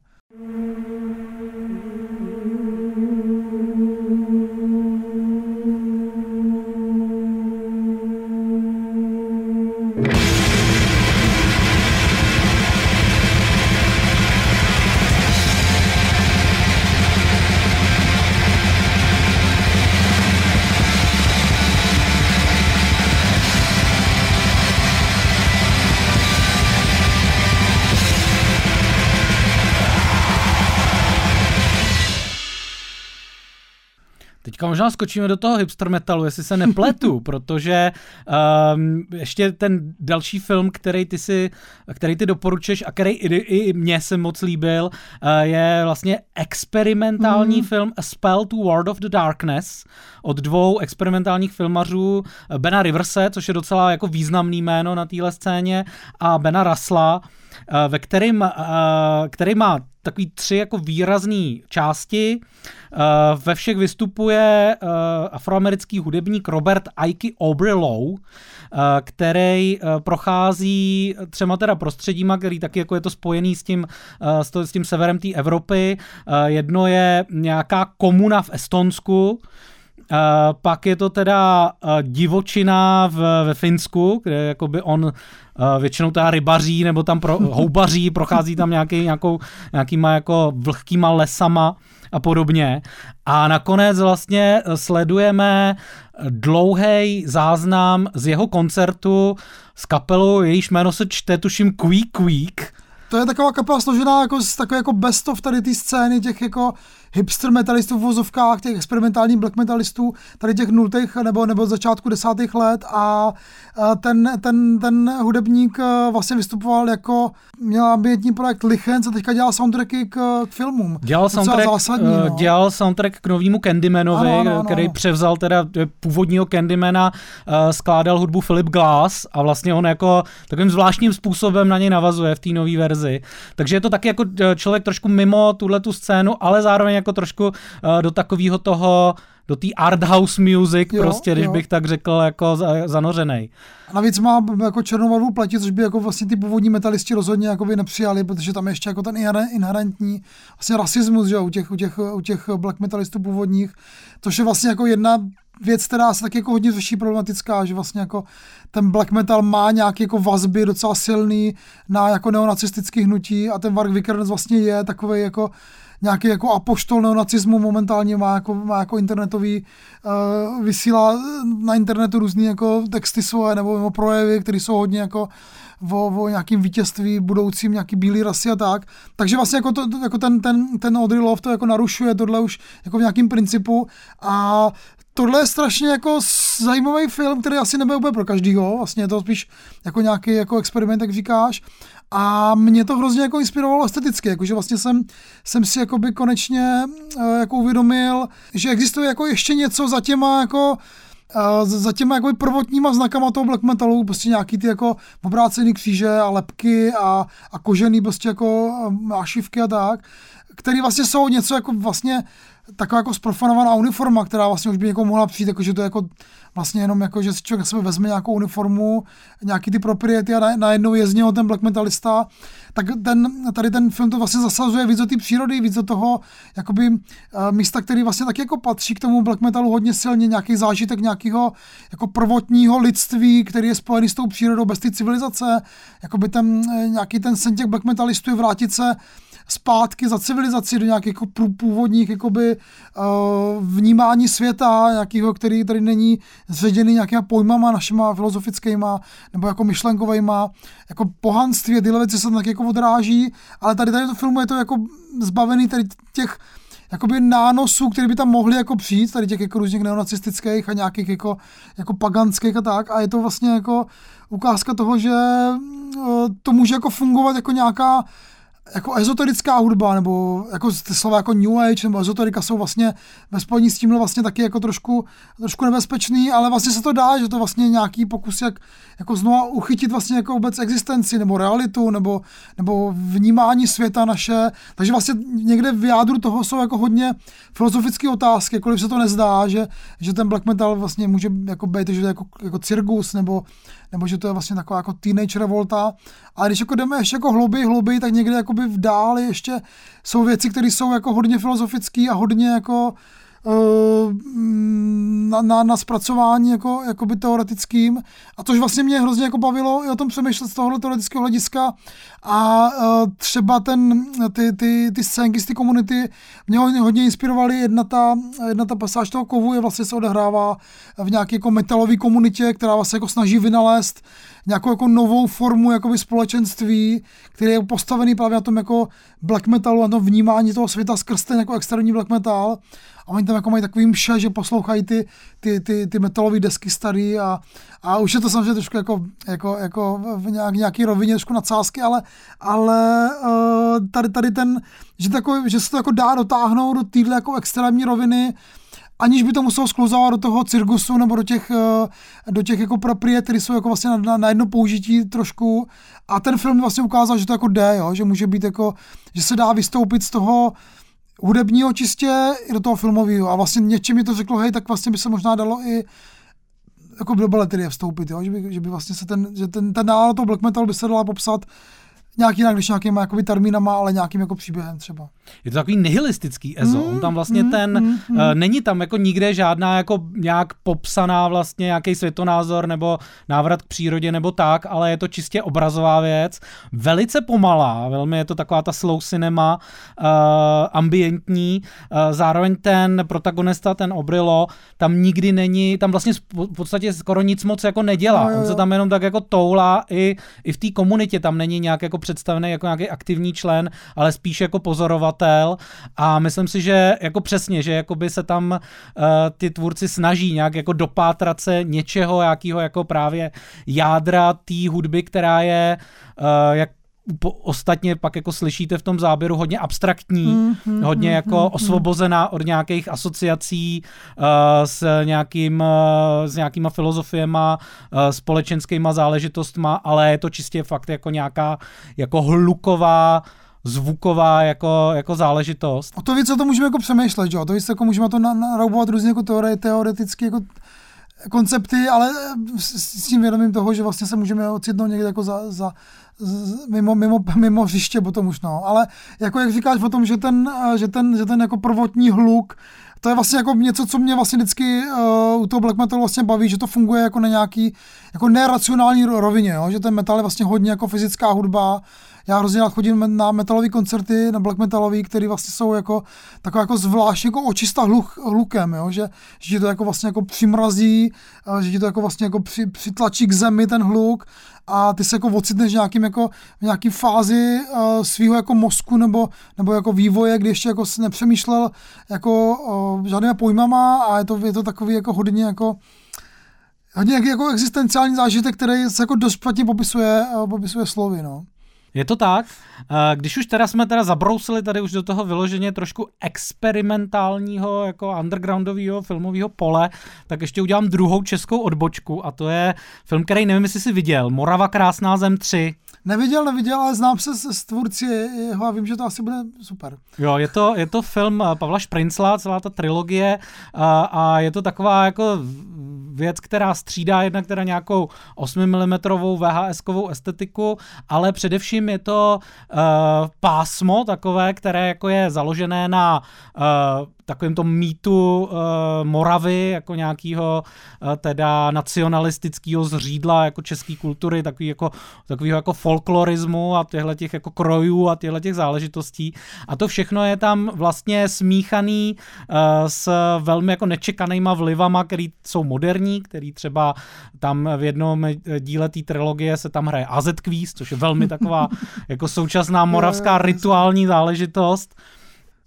Teďka možná skočíme do toho hipster metalu, jestli se nepletu, *laughs* protože um, ještě ten další film, který ty si, který ty doporučuješ a který i, i mně se moc líbil, uh, je vlastně experimentální mm. film A Spell to World of the Darkness od dvou experimentálních filmařů Bena Riverse, což je docela jako významný jméno na téhle scéně, a Bena Rasla, uh, ve kterým, uh, který má takový tři jako výrazné části. Uh, ve všech vystupuje afroamerický hudebník Robert Ike uh, který prochází třema teda prostředíma, který taky jako je to spojený s tím, s, tím severem té Evropy. Jedno je nějaká komuna v Estonsku, pak je to teda uh, divočina v, ve Finsku, kde jakoby on uh, většinou teda rybaří nebo tam pro, *laughs* houbaří, prochází tam nějaký, nějakou, nějakýma jako vlhkýma lesama a podobně. A nakonec vlastně sledujeme dlouhý záznam z jeho koncertu s kapelou, jejíž jméno se čte tuším Queek Queek. To je taková kapela složená jako z takové jako best of tady ty scény těch jako hipster metalistů v vozovkách, těch experimentálních black metalistů, tady těch nultých nebo, nebo začátku desátých let a ten, ten, ten hudebník vlastně vystupoval jako, měl ambientní projekt Lichens a teďka dělal soundtracky k, k filmům. Dělal soundtrack, zásadní, no. dělal soundtrack k novému Candymanovi, ano, ano, ano. který převzal teda původního Candymana, skládal hudbu Philip Glass a vlastně on jako takovým zvláštním způsobem na něj navazuje v té nové verzi. Takže je to taky jako člověk trošku mimo tuhle tu scénu, ale zároveň jako trošku do takového toho, do té art house music, jo, prostě, když jo. bych tak řekl, jako zanořený. A navíc má jako černou barvu platí, což by jako vlastně ty původní metalisti rozhodně jako by nepřijali, protože tam je ještě jako ten inherentní vlastně rasismus, že u těch, u těch, u těch black metalistů původních, což je vlastně jako jedna věc, která se taky jako hodně řeší problematická, že vlastně jako ten black metal má nějaké jako vazby docela silný na jako neonacistický hnutí a ten Varg Vikernes vlastně je takový jako nějaký jako apoštol neonacismu momentálně má jako, má jako internetový, uh, vysílá na internetu různé jako texty svoje nebo, nebo projevy, které jsou hodně jako o, o nějakým vítězství budoucím, nějaký bílý rasy a tak. Takže vlastně jako, to, jako ten, ten, ten Audrey Love to jako narušuje tohle už jako v nějakým principu a tohle je strašně jako zajímavý film, který asi nebude úplně pro každýho, vlastně je to spíš jako nějaký jako experiment, jak říkáš. A mě to hrozně jako inspirovalo esteticky, jakože vlastně jsem, jsem si jakoby konečně uh, jako uvědomil, že existuje jako ještě něco za těma jako uh, za těma jako prvotníma znakama toho black metalu, prostě nějaký ty jako obrácený kříže a lepky a, a kožený prostě jako mášivky a tak, který vlastně jsou něco jako vlastně taková jako sprofanovaná uniforma, která vlastně už by někomu mohla přijít, jako že to je jako vlastně jenom jako, že si člověk sebe vezme nějakou uniformu, nějaký ty propriety a najednou je z něho ten black metalista, tak ten, tady ten film to vlastně zasazuje víc do té přírody, víc do toho jakoby uh, místa, který vlastně taky jako patří k tomu black metalu hodně silně, nějaký zážitek nějakého jako prvotního lidství, který je spojený s tou přírodou bez té civilizace, jakoby ten, eh, nějaký ten sen těch black metalistů je vrátit se zpátky za civilizaci do nějakých jako původních jakoby, uh, vnímání světa, nějakého, který tady není zředěný nějakýma pojmama našima filozofickýma nebo jako myšlenkovejma, jako pohanství a tyhle věci se tak jako odráží, ale tady tady to filmu je to jako zbavený tady těch jakoby nánosů, které by tam mohly jako přijít, tady těch jako různých neonacistických a nějakých jako, jako paganských a tak. A je to vlastně jako ukázka toho, že uh, to může jako fungovat jako nějaká jako ezoterická hudba, nebo jako ty slova jako New Age nebo ezoterika jsou vlastně ve spojení s tímhle vlastně taky jako trošku, trošku nebezpečný, ale vlastně se to dá, že to vlastně nějaký pokus, jak jako znovu uchytit vlastně jako vůbec existenci nebo realitu nebo, nebo vnímání světa naše. Takže vlastně někde v jádru toho jsou jako hodně filozofické otázky, jakkoliv se to nezdá, že, že ten black metal vlastně může jako být, že jako, jako cirkus nebo, nebo že to je vlastně taková jako teenage revolta. A když jako jdeme ještě jako hlouběji, hlouběji, tak někde jako by v dáli ještě jsou věci, které jsou jako hodně filozofické a hodně jako na, na, na zpracování jako, jakoby teoretickým. A tož vlastně mě hrozně jako bavilo i o tom přemýšlet z tohohle teoretického hlediska. A uh, třeba ten, ty, ty, ty scénky z té komunity mě hodně, hodně inspirovaly. Jedna ta, jedna ta pasáž toho kovu je vlastně se odehrává v nějaké jako metalové komunitě, která vlastně jako snaží vynalézt nějakou jako novou formu jakoby společenství, který je postavený právě na tom jako black metalu, na tom vnímání toho světa skrz ten jako extrémní black metal a oni tam jako mají takový mše, že poslouchají ty, ty, ty, ty metalové desky starý a, a už je to samozřejmě trošku jako, jako, jako v nějak, nějaký rovině trošku nadsázky, ale, ale uh, tady, tady ten, že, takový, že se to jako dá dotáhnout do téhle jako extrémní roviny aniž by to muselo sklouzávat do toho cirkusu nebo do těch, eh, do těch jako propriet, které jsou jako vlastně na, na, jedno použití trošku. A ten film vlastně ukázal, že to jako jde, jo? že může být jako, že se dá vystoupit z toho hudebního čistě i do toho filmového. A vlastně něčím mi to řeklo, hej, tak vlastně by se možná dalo i jako do baleterie vstoupit, jo? Že, by, že by vlastně se ten, že ten, ten nálad toho black metal by se dala popsat nějak jinak, než nějakýma jakoby termínama, ale nějakým jako příběhem třeba. Je to takový nihilistický EZO. Mm, On tam vlastně mm, ten, mm, mm. Uh, není tam jako nikde žádná jako nějak popsaná vlastně nějaký světonázor nebo návrat k přírodě nebo tak, ale je to čistě obrazová věc. Velice pomalá, velmi je to taková ta slow cinema, uh, ambientní. Uh, zároveň ten protagonista, ten Obrilo, tam nikdy není, tam vlastně v podstatě skoro nic moc jako nedělá. No, jo, jo. On se tam jenom tak jako toulá i, i v té komunitě, tam není nějak jako představený jako nějaký aktivní člen, ale spíš jako pozorovatel. A myslím si, že jako přesně, že jako by se tam uh, ty tvůrci snaží nějak jako dopátrat se něčeho, jakýho jako právě jádra té hudby, která je uh, jak po, ostatně pak jako slyšíte v tom záběru hodně abstraktní, mm, mm, hodně mm, jako mm, osvobozená od nějakých asociací uh, s, nějakým, uh, s nějakýma filozofiema, uh, společenskýma záležitostma, ale je to čistě fakt jako nějaká jako hluková zvuková jako, jako záležitost. O to víc o to můžeme jako přemýšlet, jo? to víc jako můžeme to naroubovat různě jako teorie, teoreticky jako koncepty, ale s, s tím vědomím toho, že vlastně se můžeme ocitnout někde jako za, za, mimo, mimo, mimo hřiště potom už, no. Ale jako jak říkáš o tom, že ten, že ten, že ten jako prvotní hluk, to je vlastně jako něco, co mě vlastně vždycky uh, u toho black metalu vlastně baví, že to funguje jako na nějaký jako neracionální rovině, jo? že ten metal je vlastně hodně jako fyzická hudba, já hrozně rád chodím na metalové koncerty, na black metalový, které vlastně jsou jako taková jako zvláštní jako očista hluk, hlukem, jo? Že, že ti to jako vlastně jako přimrazí, že ti to jako vlastně jako při, přitlačí k zemi ten hluk a ty se jako ocitneš nějakým jako, v nějaký fázi uh, svého jako mozku nebo, nebo jako vývoje, kdy ještě jako si nepřemýšlel jako uh, žádnými pojmama a je to, je to takový jako hodně jako hodně jako existenciální zážitek, který se jako dost špatně popisuje, popisuje slovy, no. Je to tak. Když už teda jsme teda zabrousili tady už do toho vyloženě trošku experimentálního, jako undergroundového filmového pole, tak ještě udělám druhou českou odbočku a to je film, který nevím, jestli jsi viděl, Morava krásná zem 3. Neviděl, neviděl, ale znám se s, tvůrci jeho a vím, že to asi bude super. Jo, je to, je to film eh, Pavla Šprincla, celá ta trilogie a, a je to taková jako věc, která střídá jednak teda nějakou 8 mm VHS-kovou estetiku, ale především je to uh, pásmo takové, které jako je založené na uh, takovým tom mýtu uh, Moravy, jako nějakého uh, teda nacionalistického zřídla jako české kultury, takový jako, takovýho jako folklorismu a těchto těch jako krojů a těchto těch záležitostí. A to všechno je tam vlastně smíchaný uh, s velmi jako nečekanýma vlivama, který jsou moderní, který třeba tam v jednom díle té trilogie se tam hraje AZ Quiz, což je velmi taková *laughs* jako současná moravská rituální záležitost.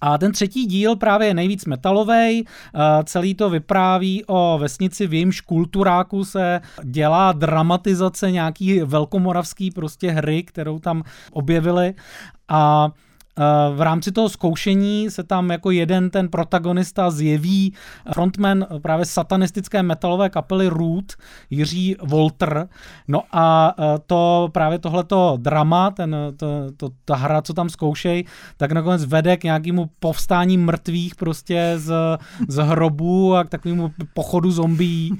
A ten třetí díl právě je nejvíc metalový. Celý to vypráví o vesnici, v jejímž kulturáku se dělá dramatizace nějaký velkomoravský prostě hry, kterou tam objevili. A Eh, v rámci toho zkoušení se tam jako jeden ten protagonista zjeví frontman právě satanistické metalové kapely Root, Jiří Volter. No a eh, to právě tohleto drama, ten, to, to, ta hra, co tam zkoušej, tak nakonec vede k nějakému povstání mrtvých prostě z, z hrobů a k takovému pochodu zombí.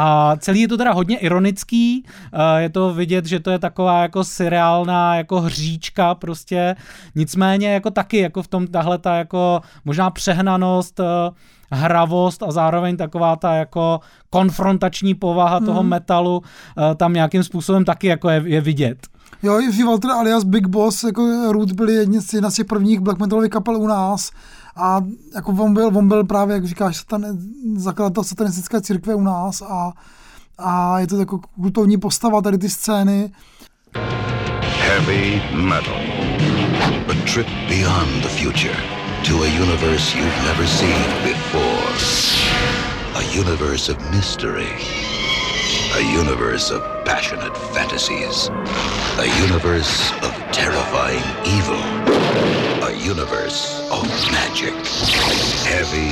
A celý je to teda hodně ironický, eh, je to vidět, že to je taková jako seriálná jako hříčka prostě, nicméně jako taky jako v tom tahle ta jako možná přehnanost, eh, hravost a zároveň taková ta jako konfrontační povaha hmm. toho metalu eh, tam nějakým způsobem taky jako je, je vidět. Jo, Jiří Walter alias Big Boss, jako Root byli jedni z, jedna z těch prvních black metalových kapel u nás a jako on byl, on byl právě, jak říkáš, satan, zakladatel satanistické církve u nás a, a je to jako kultovní postava tady ty scény. Heavy metal. A trip beyond the future to a universe you've never seen before. A universe of mystery. A universe of passionate fantasies. A universe of terrifying evil. Universe of magic. Heavy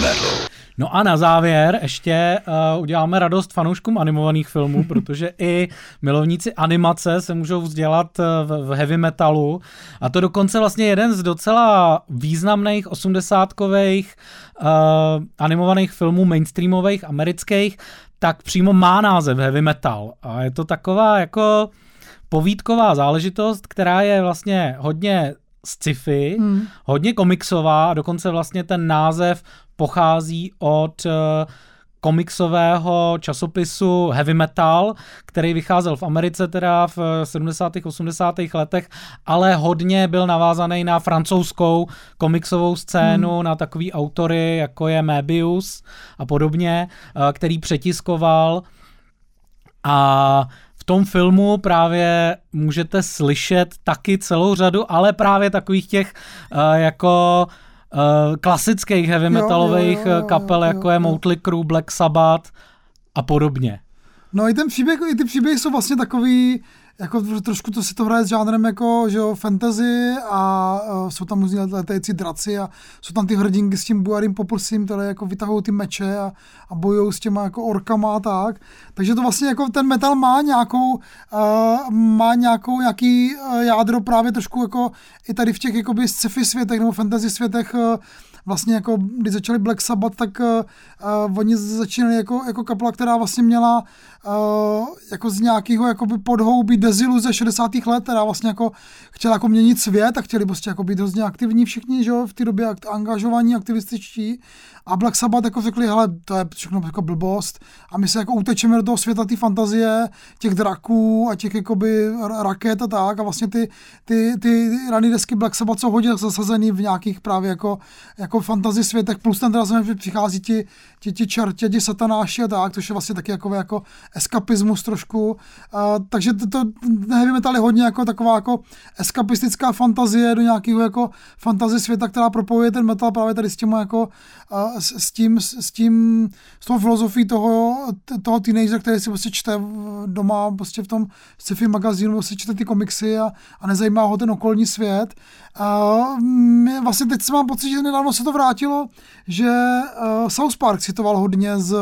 metal. No a na závěr ještě uh, uděláme radost fanouškům animovaných filmů, *laughs* protože i milovníci animace se můžou vzdělat v, v heavy metalu. A to dokonce vlastně jeden z docela významných osmdesátkových uh, animovaných filmů mainstreamových amerických, tak přímo má název heavy metal. A je to taková jako povídková záležitost, která je vlastně hodně sci-fi, hmm. hodně komiksová a dokonce vlastně ten název pochází od uh, komiksového časopisu Heavy Metal, který vycházel v Americe teda v 70. 80. letech, ale hodně byl navázaný na francouzskou komiksovou scénu, hmm. na takový autory, jako je Möbius a podobně, uh, který přetiskoval a tom filmu právě můžete slyšet taky celou řadu, ale právě takových těch uh, jako uh, klasických heavy metalových jo, jo, jo, kapel, jo, jo, jako je Motley Crue, Black Sabbath a podobně. No i ten příběh, i ty příběhy jsou vlastně takový, jako trošku to si to hraje s žánrem jako, že jo, fantasy a uh, jsou tam různí letající draci a jsou tam ty hrdinky s tím bujarým poprsím, které jako vytahují ty meče a, a bojují s těma jako orkama a tak. Takže to vlastně jako ten metal má nějakou, uh, má nějakou, nějaký uh, jádro právě trošku jako i tady v těch jakoby sci-fi světech nebo fantasy světech uh, vlastně jako, když začali Black Sabbath, tak uh, oni začínali jako, jako kapela, která vlastně měla uh, jako z nějakého jakoby podhoubí deziluze 60. let, která vlastně jako chtěla jako měnit svět a chtěli prostě jako být hrozně aktivní všichni, že jo, v té době angažovaní, aktivističtí a Black Sabbath jako řekli, hele, to je všechno jako blbost a my se jako utečeme do toho světa té fantazie, těch draků a těch jakoby raket a tak a vlastně ty, ty, ty rané desky Black Sabbath jsou hodně zasazený v nějakých právě jako, jako fantasy světech, plus tam teda přichází ti, ti, ti čertě, ti satanáši a tak, což je vlastně taky jako, jako eskapismus trošku. Uh, takže to, to heavy metal je hodně jako taková jako eskapistická fantazie do nějakého jako fantazie světa, která propojuje ten metal právě tady s tím jako uh, s, s, tím, s tím, s tou filozofií toho, toho teenagera, který si prostě čte doma prostě v tom sci-fi magazínu, prostě čte ty komiksy a, a nezajímá ho ten okolní svět. Uh, vlastně teď mám pocit, že nedávno se to vrátilo, že uh, South Park citoval hodně z,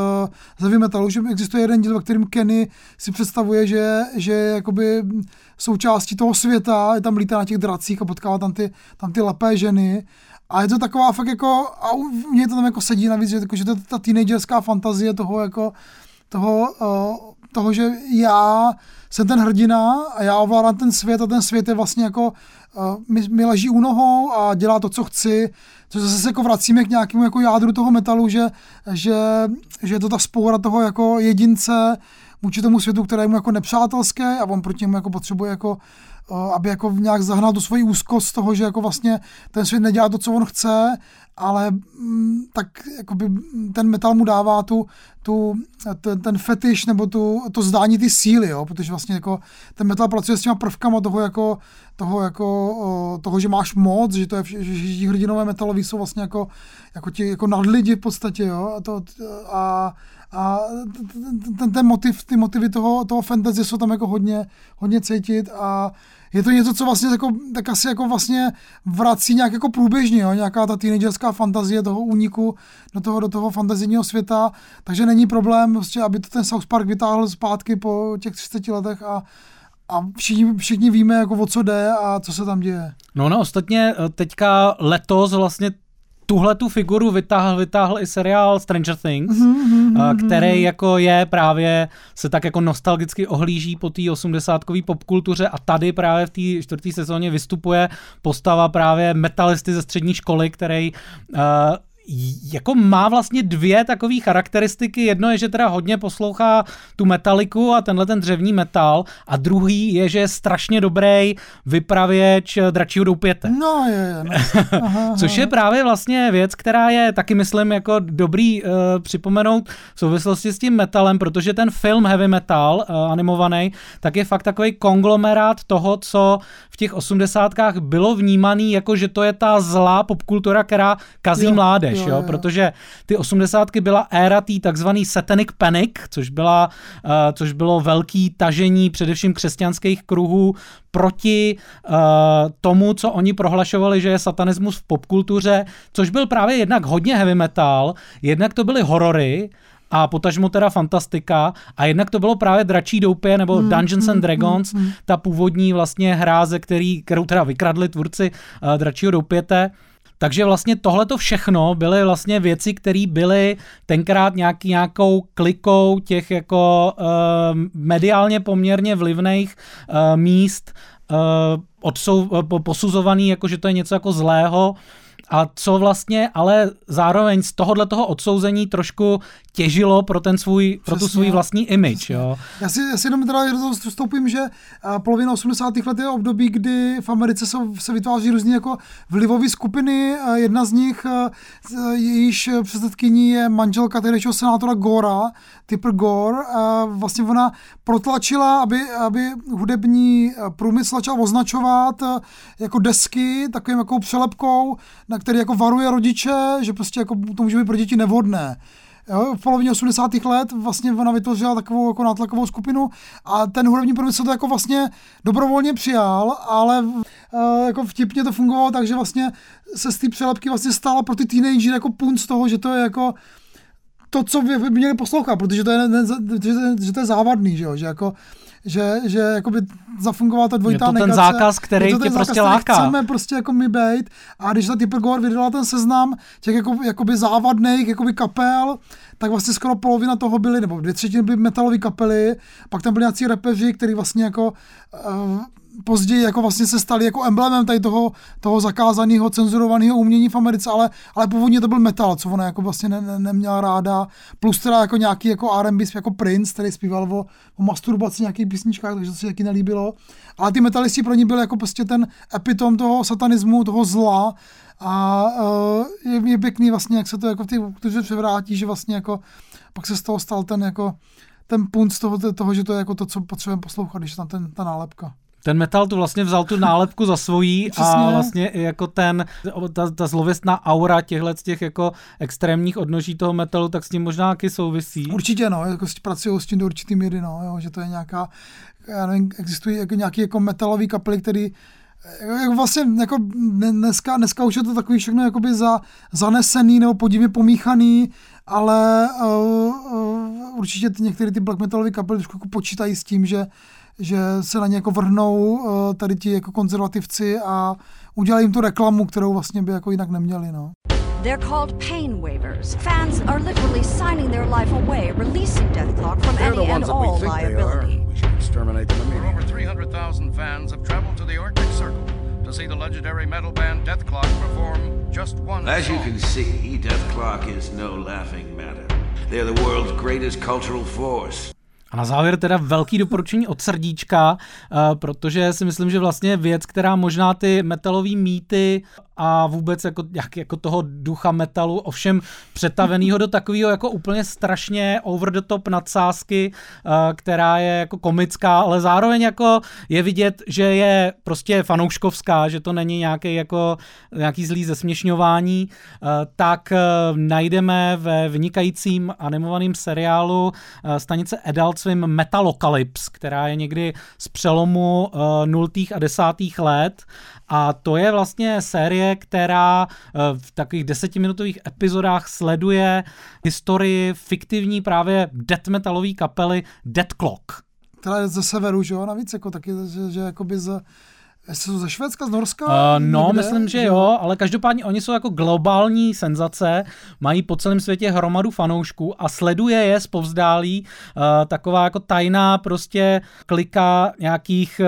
z heavy metalu, že existuje jeden díl, ve Kenny si představuje, že, že je jakoby součástí toho světa, je tam lítá na těch dracích a potkává tam ty, tam ty lepé ženy. A je to taková fakt jako, a mě to tam jako sedí navíc, že, jako, že to ta teenagerská fantazie toho jako, toho, uh, toho, že já jsem ten hrdina a já ovládám ten svět a ten svět je vlastně jako, mi, mi leží u nohou a dělá to, co chci. To zase se jako vracíme k nějakému jako jádru toho metalu, že, že, že je to ta spoura toho jako jedince vůči tomu světu, který je mu jako nepřátelské a on proti němu jako potřebuje jako aby jako nějak zahnal tu svoji úzkost toho, že jako vlastně ten svět nedělá to, co on chce, ale mm, tak jakoby ten metal mu dává tu, tu, ten, ten fetiš nebo tu, to zdání ty síly, jo, protože vlastně jako ten metal pracuje s těma prvkama toho jako, toho jako, toho, že máš moc, že to je, že, že ti hrdinové metaloví jsou vlastně jako, jako ti jako nadlidi v podstatě, jo, a to, a, a ten, ten motiv, ty motivy toho, toho fantasy jsou tam jako hodně, hodně cítit a je to něco, co vlastně jako, tak asi jako vlastně vrací nějak jako průběžně, jo? nějaká ta teenagerská fantazie toho úniku do toho, do toho fantazijního světa, takže není problém, prostě, aby to ten South Park vytáhl zpátky po těch 30 letech a a všichni, všichni víme, jako o co jde a co se tam děje. No, no, ostatně eh, teďka letos vlastně tuhle tu figuru vytáhl, vytáhl i seriál Stranger Things, mm-hmm, který jako je právě, se tak jako nostalgicky ohlíží po té osmdesátkový popkultuře a tady právě v té čtvrté sezóně vystupuje postava právě metalisty ze střední školy, který uh, jako má vlastně dvě takové charakteristiky. Jedno je, že teda hodně poslouchá tu metaliku a tenhle ten dřevní metal a druhý je, že je strašně dobrý vypravěč dračího doupěte. No je, je. No. *laughs* Aha, Což je právě vlastně věc, která je taky myslím jako dobrý uh, připomenout v souvislosti s tím metalem, protože ten film Heavy Metal uh, animovaný, tak je fakt takový konglomerát toho, co v těch osmdesátkách bylo vnímaný jako, že to je ta zlá popkultura, která kazí jo. mládež Trash, Jo, jo, jo. protože ty osmdesátky byla éra tý takzvaný Satanic Panic, což, byla, uh, což bylo velký tažení především křesťanských kruhů proti uh, tomu, co oni prohlašovali, že je satanismus v popkultuře, což byl právě jednak hodně heavy metal, jednak to byly horory, a potažmo teda fantastika a jednak to bylo právě Dračí doupě nebo Hmm, Dungeons and Dragons, ta původní vlastně hra, ze který, kterou teda vykradli tvůrci uh, Dračího doupěte. Takže vlastně tohle to všechno byly vlastně věci, které byly tenkrát nějaký, nějakou klikou těch jako uh, mediálně poměrně vlivných uh, míst uh, odsou, uh, posuzovaný, jako že to je něco jako zlého. A co vlastně ale zároveň z tohohle toho odsouzení trošku těžilo pro ten svůj, pro tu Přesně. svůj vlastní image, jo. Já si, já si jenom teda vstoupím, že polovina 80. let je období, kdy v Americe se, se vytváří různé jako vlivové skupiny. Jedna z nich, jejíž předsedkyní je manželka tehdejšího senátora Gora, Tipper Gore. A vlastně ona protlačila, aby, aby hudební průmysl začal označovat jako desky takovým jako přelepkou, na který jako varuje rodiče, že prostě jako to může být pro děti nevhodné. Jo, v polovině 80. let vlastně ona vytvořila takovou jako nátlakovou skupinu a ten hudební průmysl to jako vlastně dobrovolně přijal, ale uh, jako vtipně to fungovalo tak, že vlastně se z té přelepky vlastně stala pro ty teenagery jako punt z toho, že to je jako to, co by měli poslouchat, protože to je, ne, ne, že, to je- že to je závadný, že jo, že jako že, že jakoby zafungovala ta dvojitá Je to ten negace. zákaz, který Je to ten tě prostě který láká. Chceme prostě jako my bejt. A když ta Tipper Gore vydala ten seznam těch jako, jakoby závadných jakoby kapel, tak vlastně skoro polovina toho byly, nebo dvě třetiny byly metalové kapely, pak tam byli nějací repeři, který vlastně jako uh, později jako vlastně se stali jako emblemem tady toho, toho zakázaného, cenzurovaného umění v Americe, ale, ale původně to byl metal, co ona jako vlastně ne, ne, neměla ráda, plus teda jako nějaký jako R&B, jako Prince, který zpíval o, o masturbaci nějakých písničkách, takže to se taky nelíbilo. Ale ty metalisti pro ní byli jako prostě ten epitom toho satanismu, toho zla a uh, je, je pěkný vlastně, jak se to jako v té převrátí, že vlastně jako pak se z toho stal ten jako ten punt z toho, toho, že to je jako to, co potřebujeme poslouchat, když je tam ten, ta nálepka. Ten metal tu vlastně vzal tu nálepku za svojí *laughs* a vlastně jako ten, ta, ta zlověstná aura těchhle z těch jako extrémních odnoží toho metalu, tak s tím možná taky souvisí. Určitě, no, jako pracují s tím do určitý míry, no, jo, že to je nějaká, já nevím, existují jako nějaký jako metalový kapely, který jako vlastně jako dne- dneska, dneska už je to takový všechno jakoby za, zanesený nebo podivně pomíchaný, ale uh, uh, určitě ty, některé ty black metalové kapely trošku počítají s tím, že, že se na ně jako vrhnou uh, tady ti jako konzervativci a udělají jim tu reklamu, kterou vlastně by jako jinak neměli, no. They're called pain waivers. Fans are literally signing their life away, releasing Deathclock from They're any and all liability. We should exterminate them immediately. over 300,000 fans have traveled to the Arctic Circle to see the legendary metal band Deathclock perform just one As you song. can see, Death Clock is no laughing matter. They're the world's greatest cultural force. A na závěr teda velký doporučení od srdíčka, eh, protože si myslím, že vlastně věc, která možná ty metalové mýty a vůbec jako, jak, jako toho ducha metalu, ovšem přetavenýho do takového jako úplně strašně over the top nadsázky, eh, která je jako komická, ale zároveň jako je vidět, že je prostě fanouškovská, že to není nějaký jako nějaký zlý zesměšňování, eh, tak eh, najdeme ve vynikajícím animovaném seriálu stanice Adult Swim Metalocalypse, která je někdy z přelomu eh, 0. a 10. let a to je vlastně série, která eh, v takových desetiminutových epizodách sleduje historii fiktivní právě death metalové kapely Dead Clock. Která je ze severu, že jo, navíc jako taky, že, že jakoby z, jestli jsou ze Švédska, z Norska? Uh, no, někde, myslím, že jo, ale každopádně oni jsou jako globální senzace, mají po celém světě hromadu fanoušků a sleduje je zpovzdálí uh, taková jako tajná prostě klika nějakých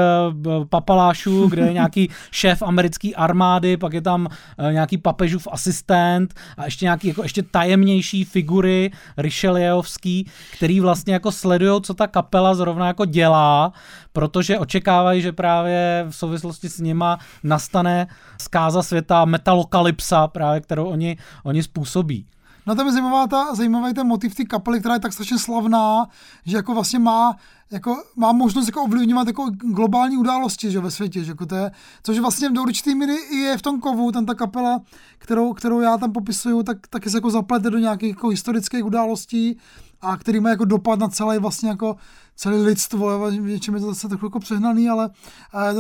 uh, papalášů, kde je nějaký *laughs* šéf americké armády, pak je tam uh, nějaký papežův asistent a ještě nějaký jako ještě tajemnější figury Richelieuovský, který vlastně jako sledují, co ta kapela zrovna jako dělá, protože očekávají, že právě v souvislosti s nima nastane zkáza světa metalokalypsa, právě kterou oni, oni způsobí. No tam je zajímavá ta, zajímavý ten motiv té kapely, která je tak strašně slavná, že jako vlastně má, jako, má možnost jako ovlivňovat jako globální události že, ve světě, že jako to je, což vlastně do určitý míry i je v tom kovu, tam ta kapela, kterou, kterou já tam popisuju, tak taky se jako zaplete do nějakých jako historických událostí a který má jako dopad na celý vlastně jako celé lidstvo, něčem je to zase takový jako přehnaný, ale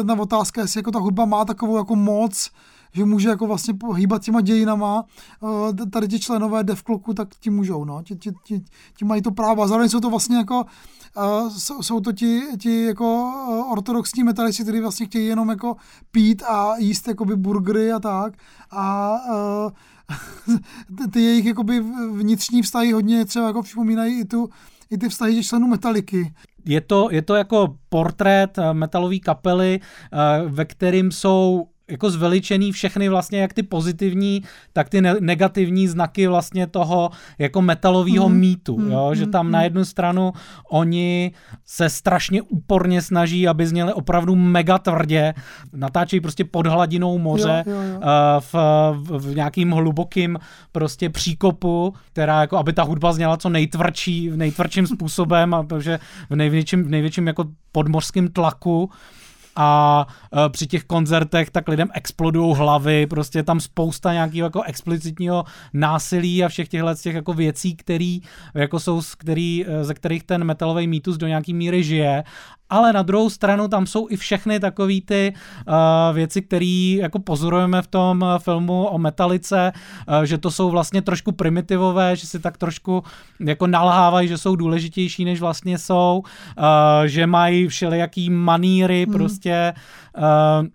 eh, ta otázka, jestli jako ta hudba má takovou jako moc, že může jako vlastně pohýbat těma dějinama, eh, tady ti členové Devkloku, tak ti můžou, no, ti, ti, ti, ti mají to právo. A zároveň jsou to vlastně jako jsou, jsou to ti, ti jako uh, ortodoxní metalisti, kteří vlastně chtějí jenom jako pít a jíst jakoby burgery a tak. A *laughs* ty jejich jakoby vnitřní vztahy hodně třeba jako připomínají i tu, i ty vztahy těch členů Metaliky. Je to, je to jako portrét metalové kapely, ve kterým jsou jako zveličený všechny vlastně jak ty pozitivní, tak ty ne- negativní znaky vlastně toho jako metalového mm. mýtu, mm. jo? že tam mm. na jednu stranu oni se strašně úporně snaží, aby zněli opravdu mega tvrdě, natáčejí prostě pod hladinou moře jo, jo, jo. Eh, v, v, nějakým hlubokým prostě příkopu, která jako, aby ta hudba zněla co nejtvrdší, v nejtvrdším způsobem, a protože v největším, v největším jako podmořském tlaku a e, při těch koncertech tak lidem explodují hlavy, prostě tam spousta nějakého jako explicitního násilí a všech těchhle těch jako věcí, který, jako jsou, který, e, ze kterých ten metalový mýtus do nějaký míry žije ale na druhou stranu tam jsou i všechny takové ty uh, věci, které jako pozorujeme v tom uh, filmu o metalice, uh, že to jsou vlastně trošku primitivové, že si tak trošku jako nalhávají, že jsou důležitější, než vlastně jsou, uh, že mají všelijaký maníry, hmm. prostě uh,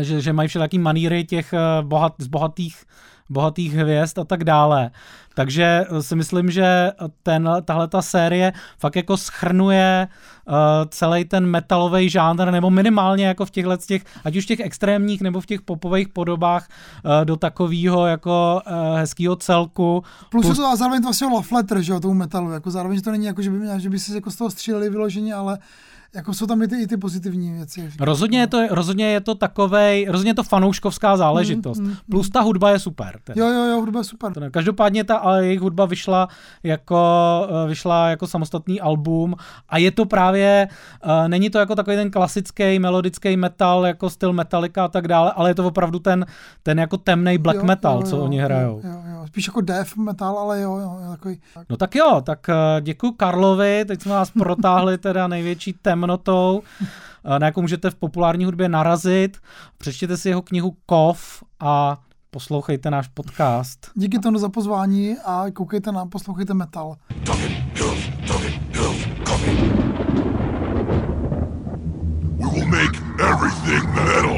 že, že mají všelijaký maníry těch uh, bohat, z bohatých bohatých hvězd a tak dále. Takže si myslím, že ten, tahle ta série fakt jako schrnuje uh, celý ten metalový žánr, nebo minimálně jako v těchhle těch, ať už těch extrémních nebo v těch popových podobách uh, do takového jako uh, hezkého celku. Plus, plus je to zároveň to vlastně love letter, že jo, tomu metalu, jako zároveň, že to není jako, že by, že by si jako z toho stříleli vyloženě, ale jako jsou tam i ty, i ty pozitivní věci. Rozhodně je to, rozhodně je to takovej, rozhodně je to fanouškovská záležitost. Mm, mm, Plus ta hudba je super. Teda. Jo, jo, jo, hudba je super. Každopádně ta ale jejich hudba vyšla jako, eh, vyšla jako samostatný album a je to právě, uh, není to jako takový ten klasický melodický metal, jako styl Metallica a tak dále, ale je to opravdu ten, ten jako temný black jo, metal, jo, co jo, oni hrajou. Jo, jo, jo. Spíš jako death metal, ale jo, jo, takový. No tak jo, tak uh, děkuji Karlovi, teď jsme vás protáhli teda největší tem temnotou, eh, na jakou můžete v populární hudbě narazit. Přečtěte si jeho knihu Kov a poslouchejte náš podcast. Díky tomu za pozvání a koukejte na, poslouchejte metal. We will make everything metal.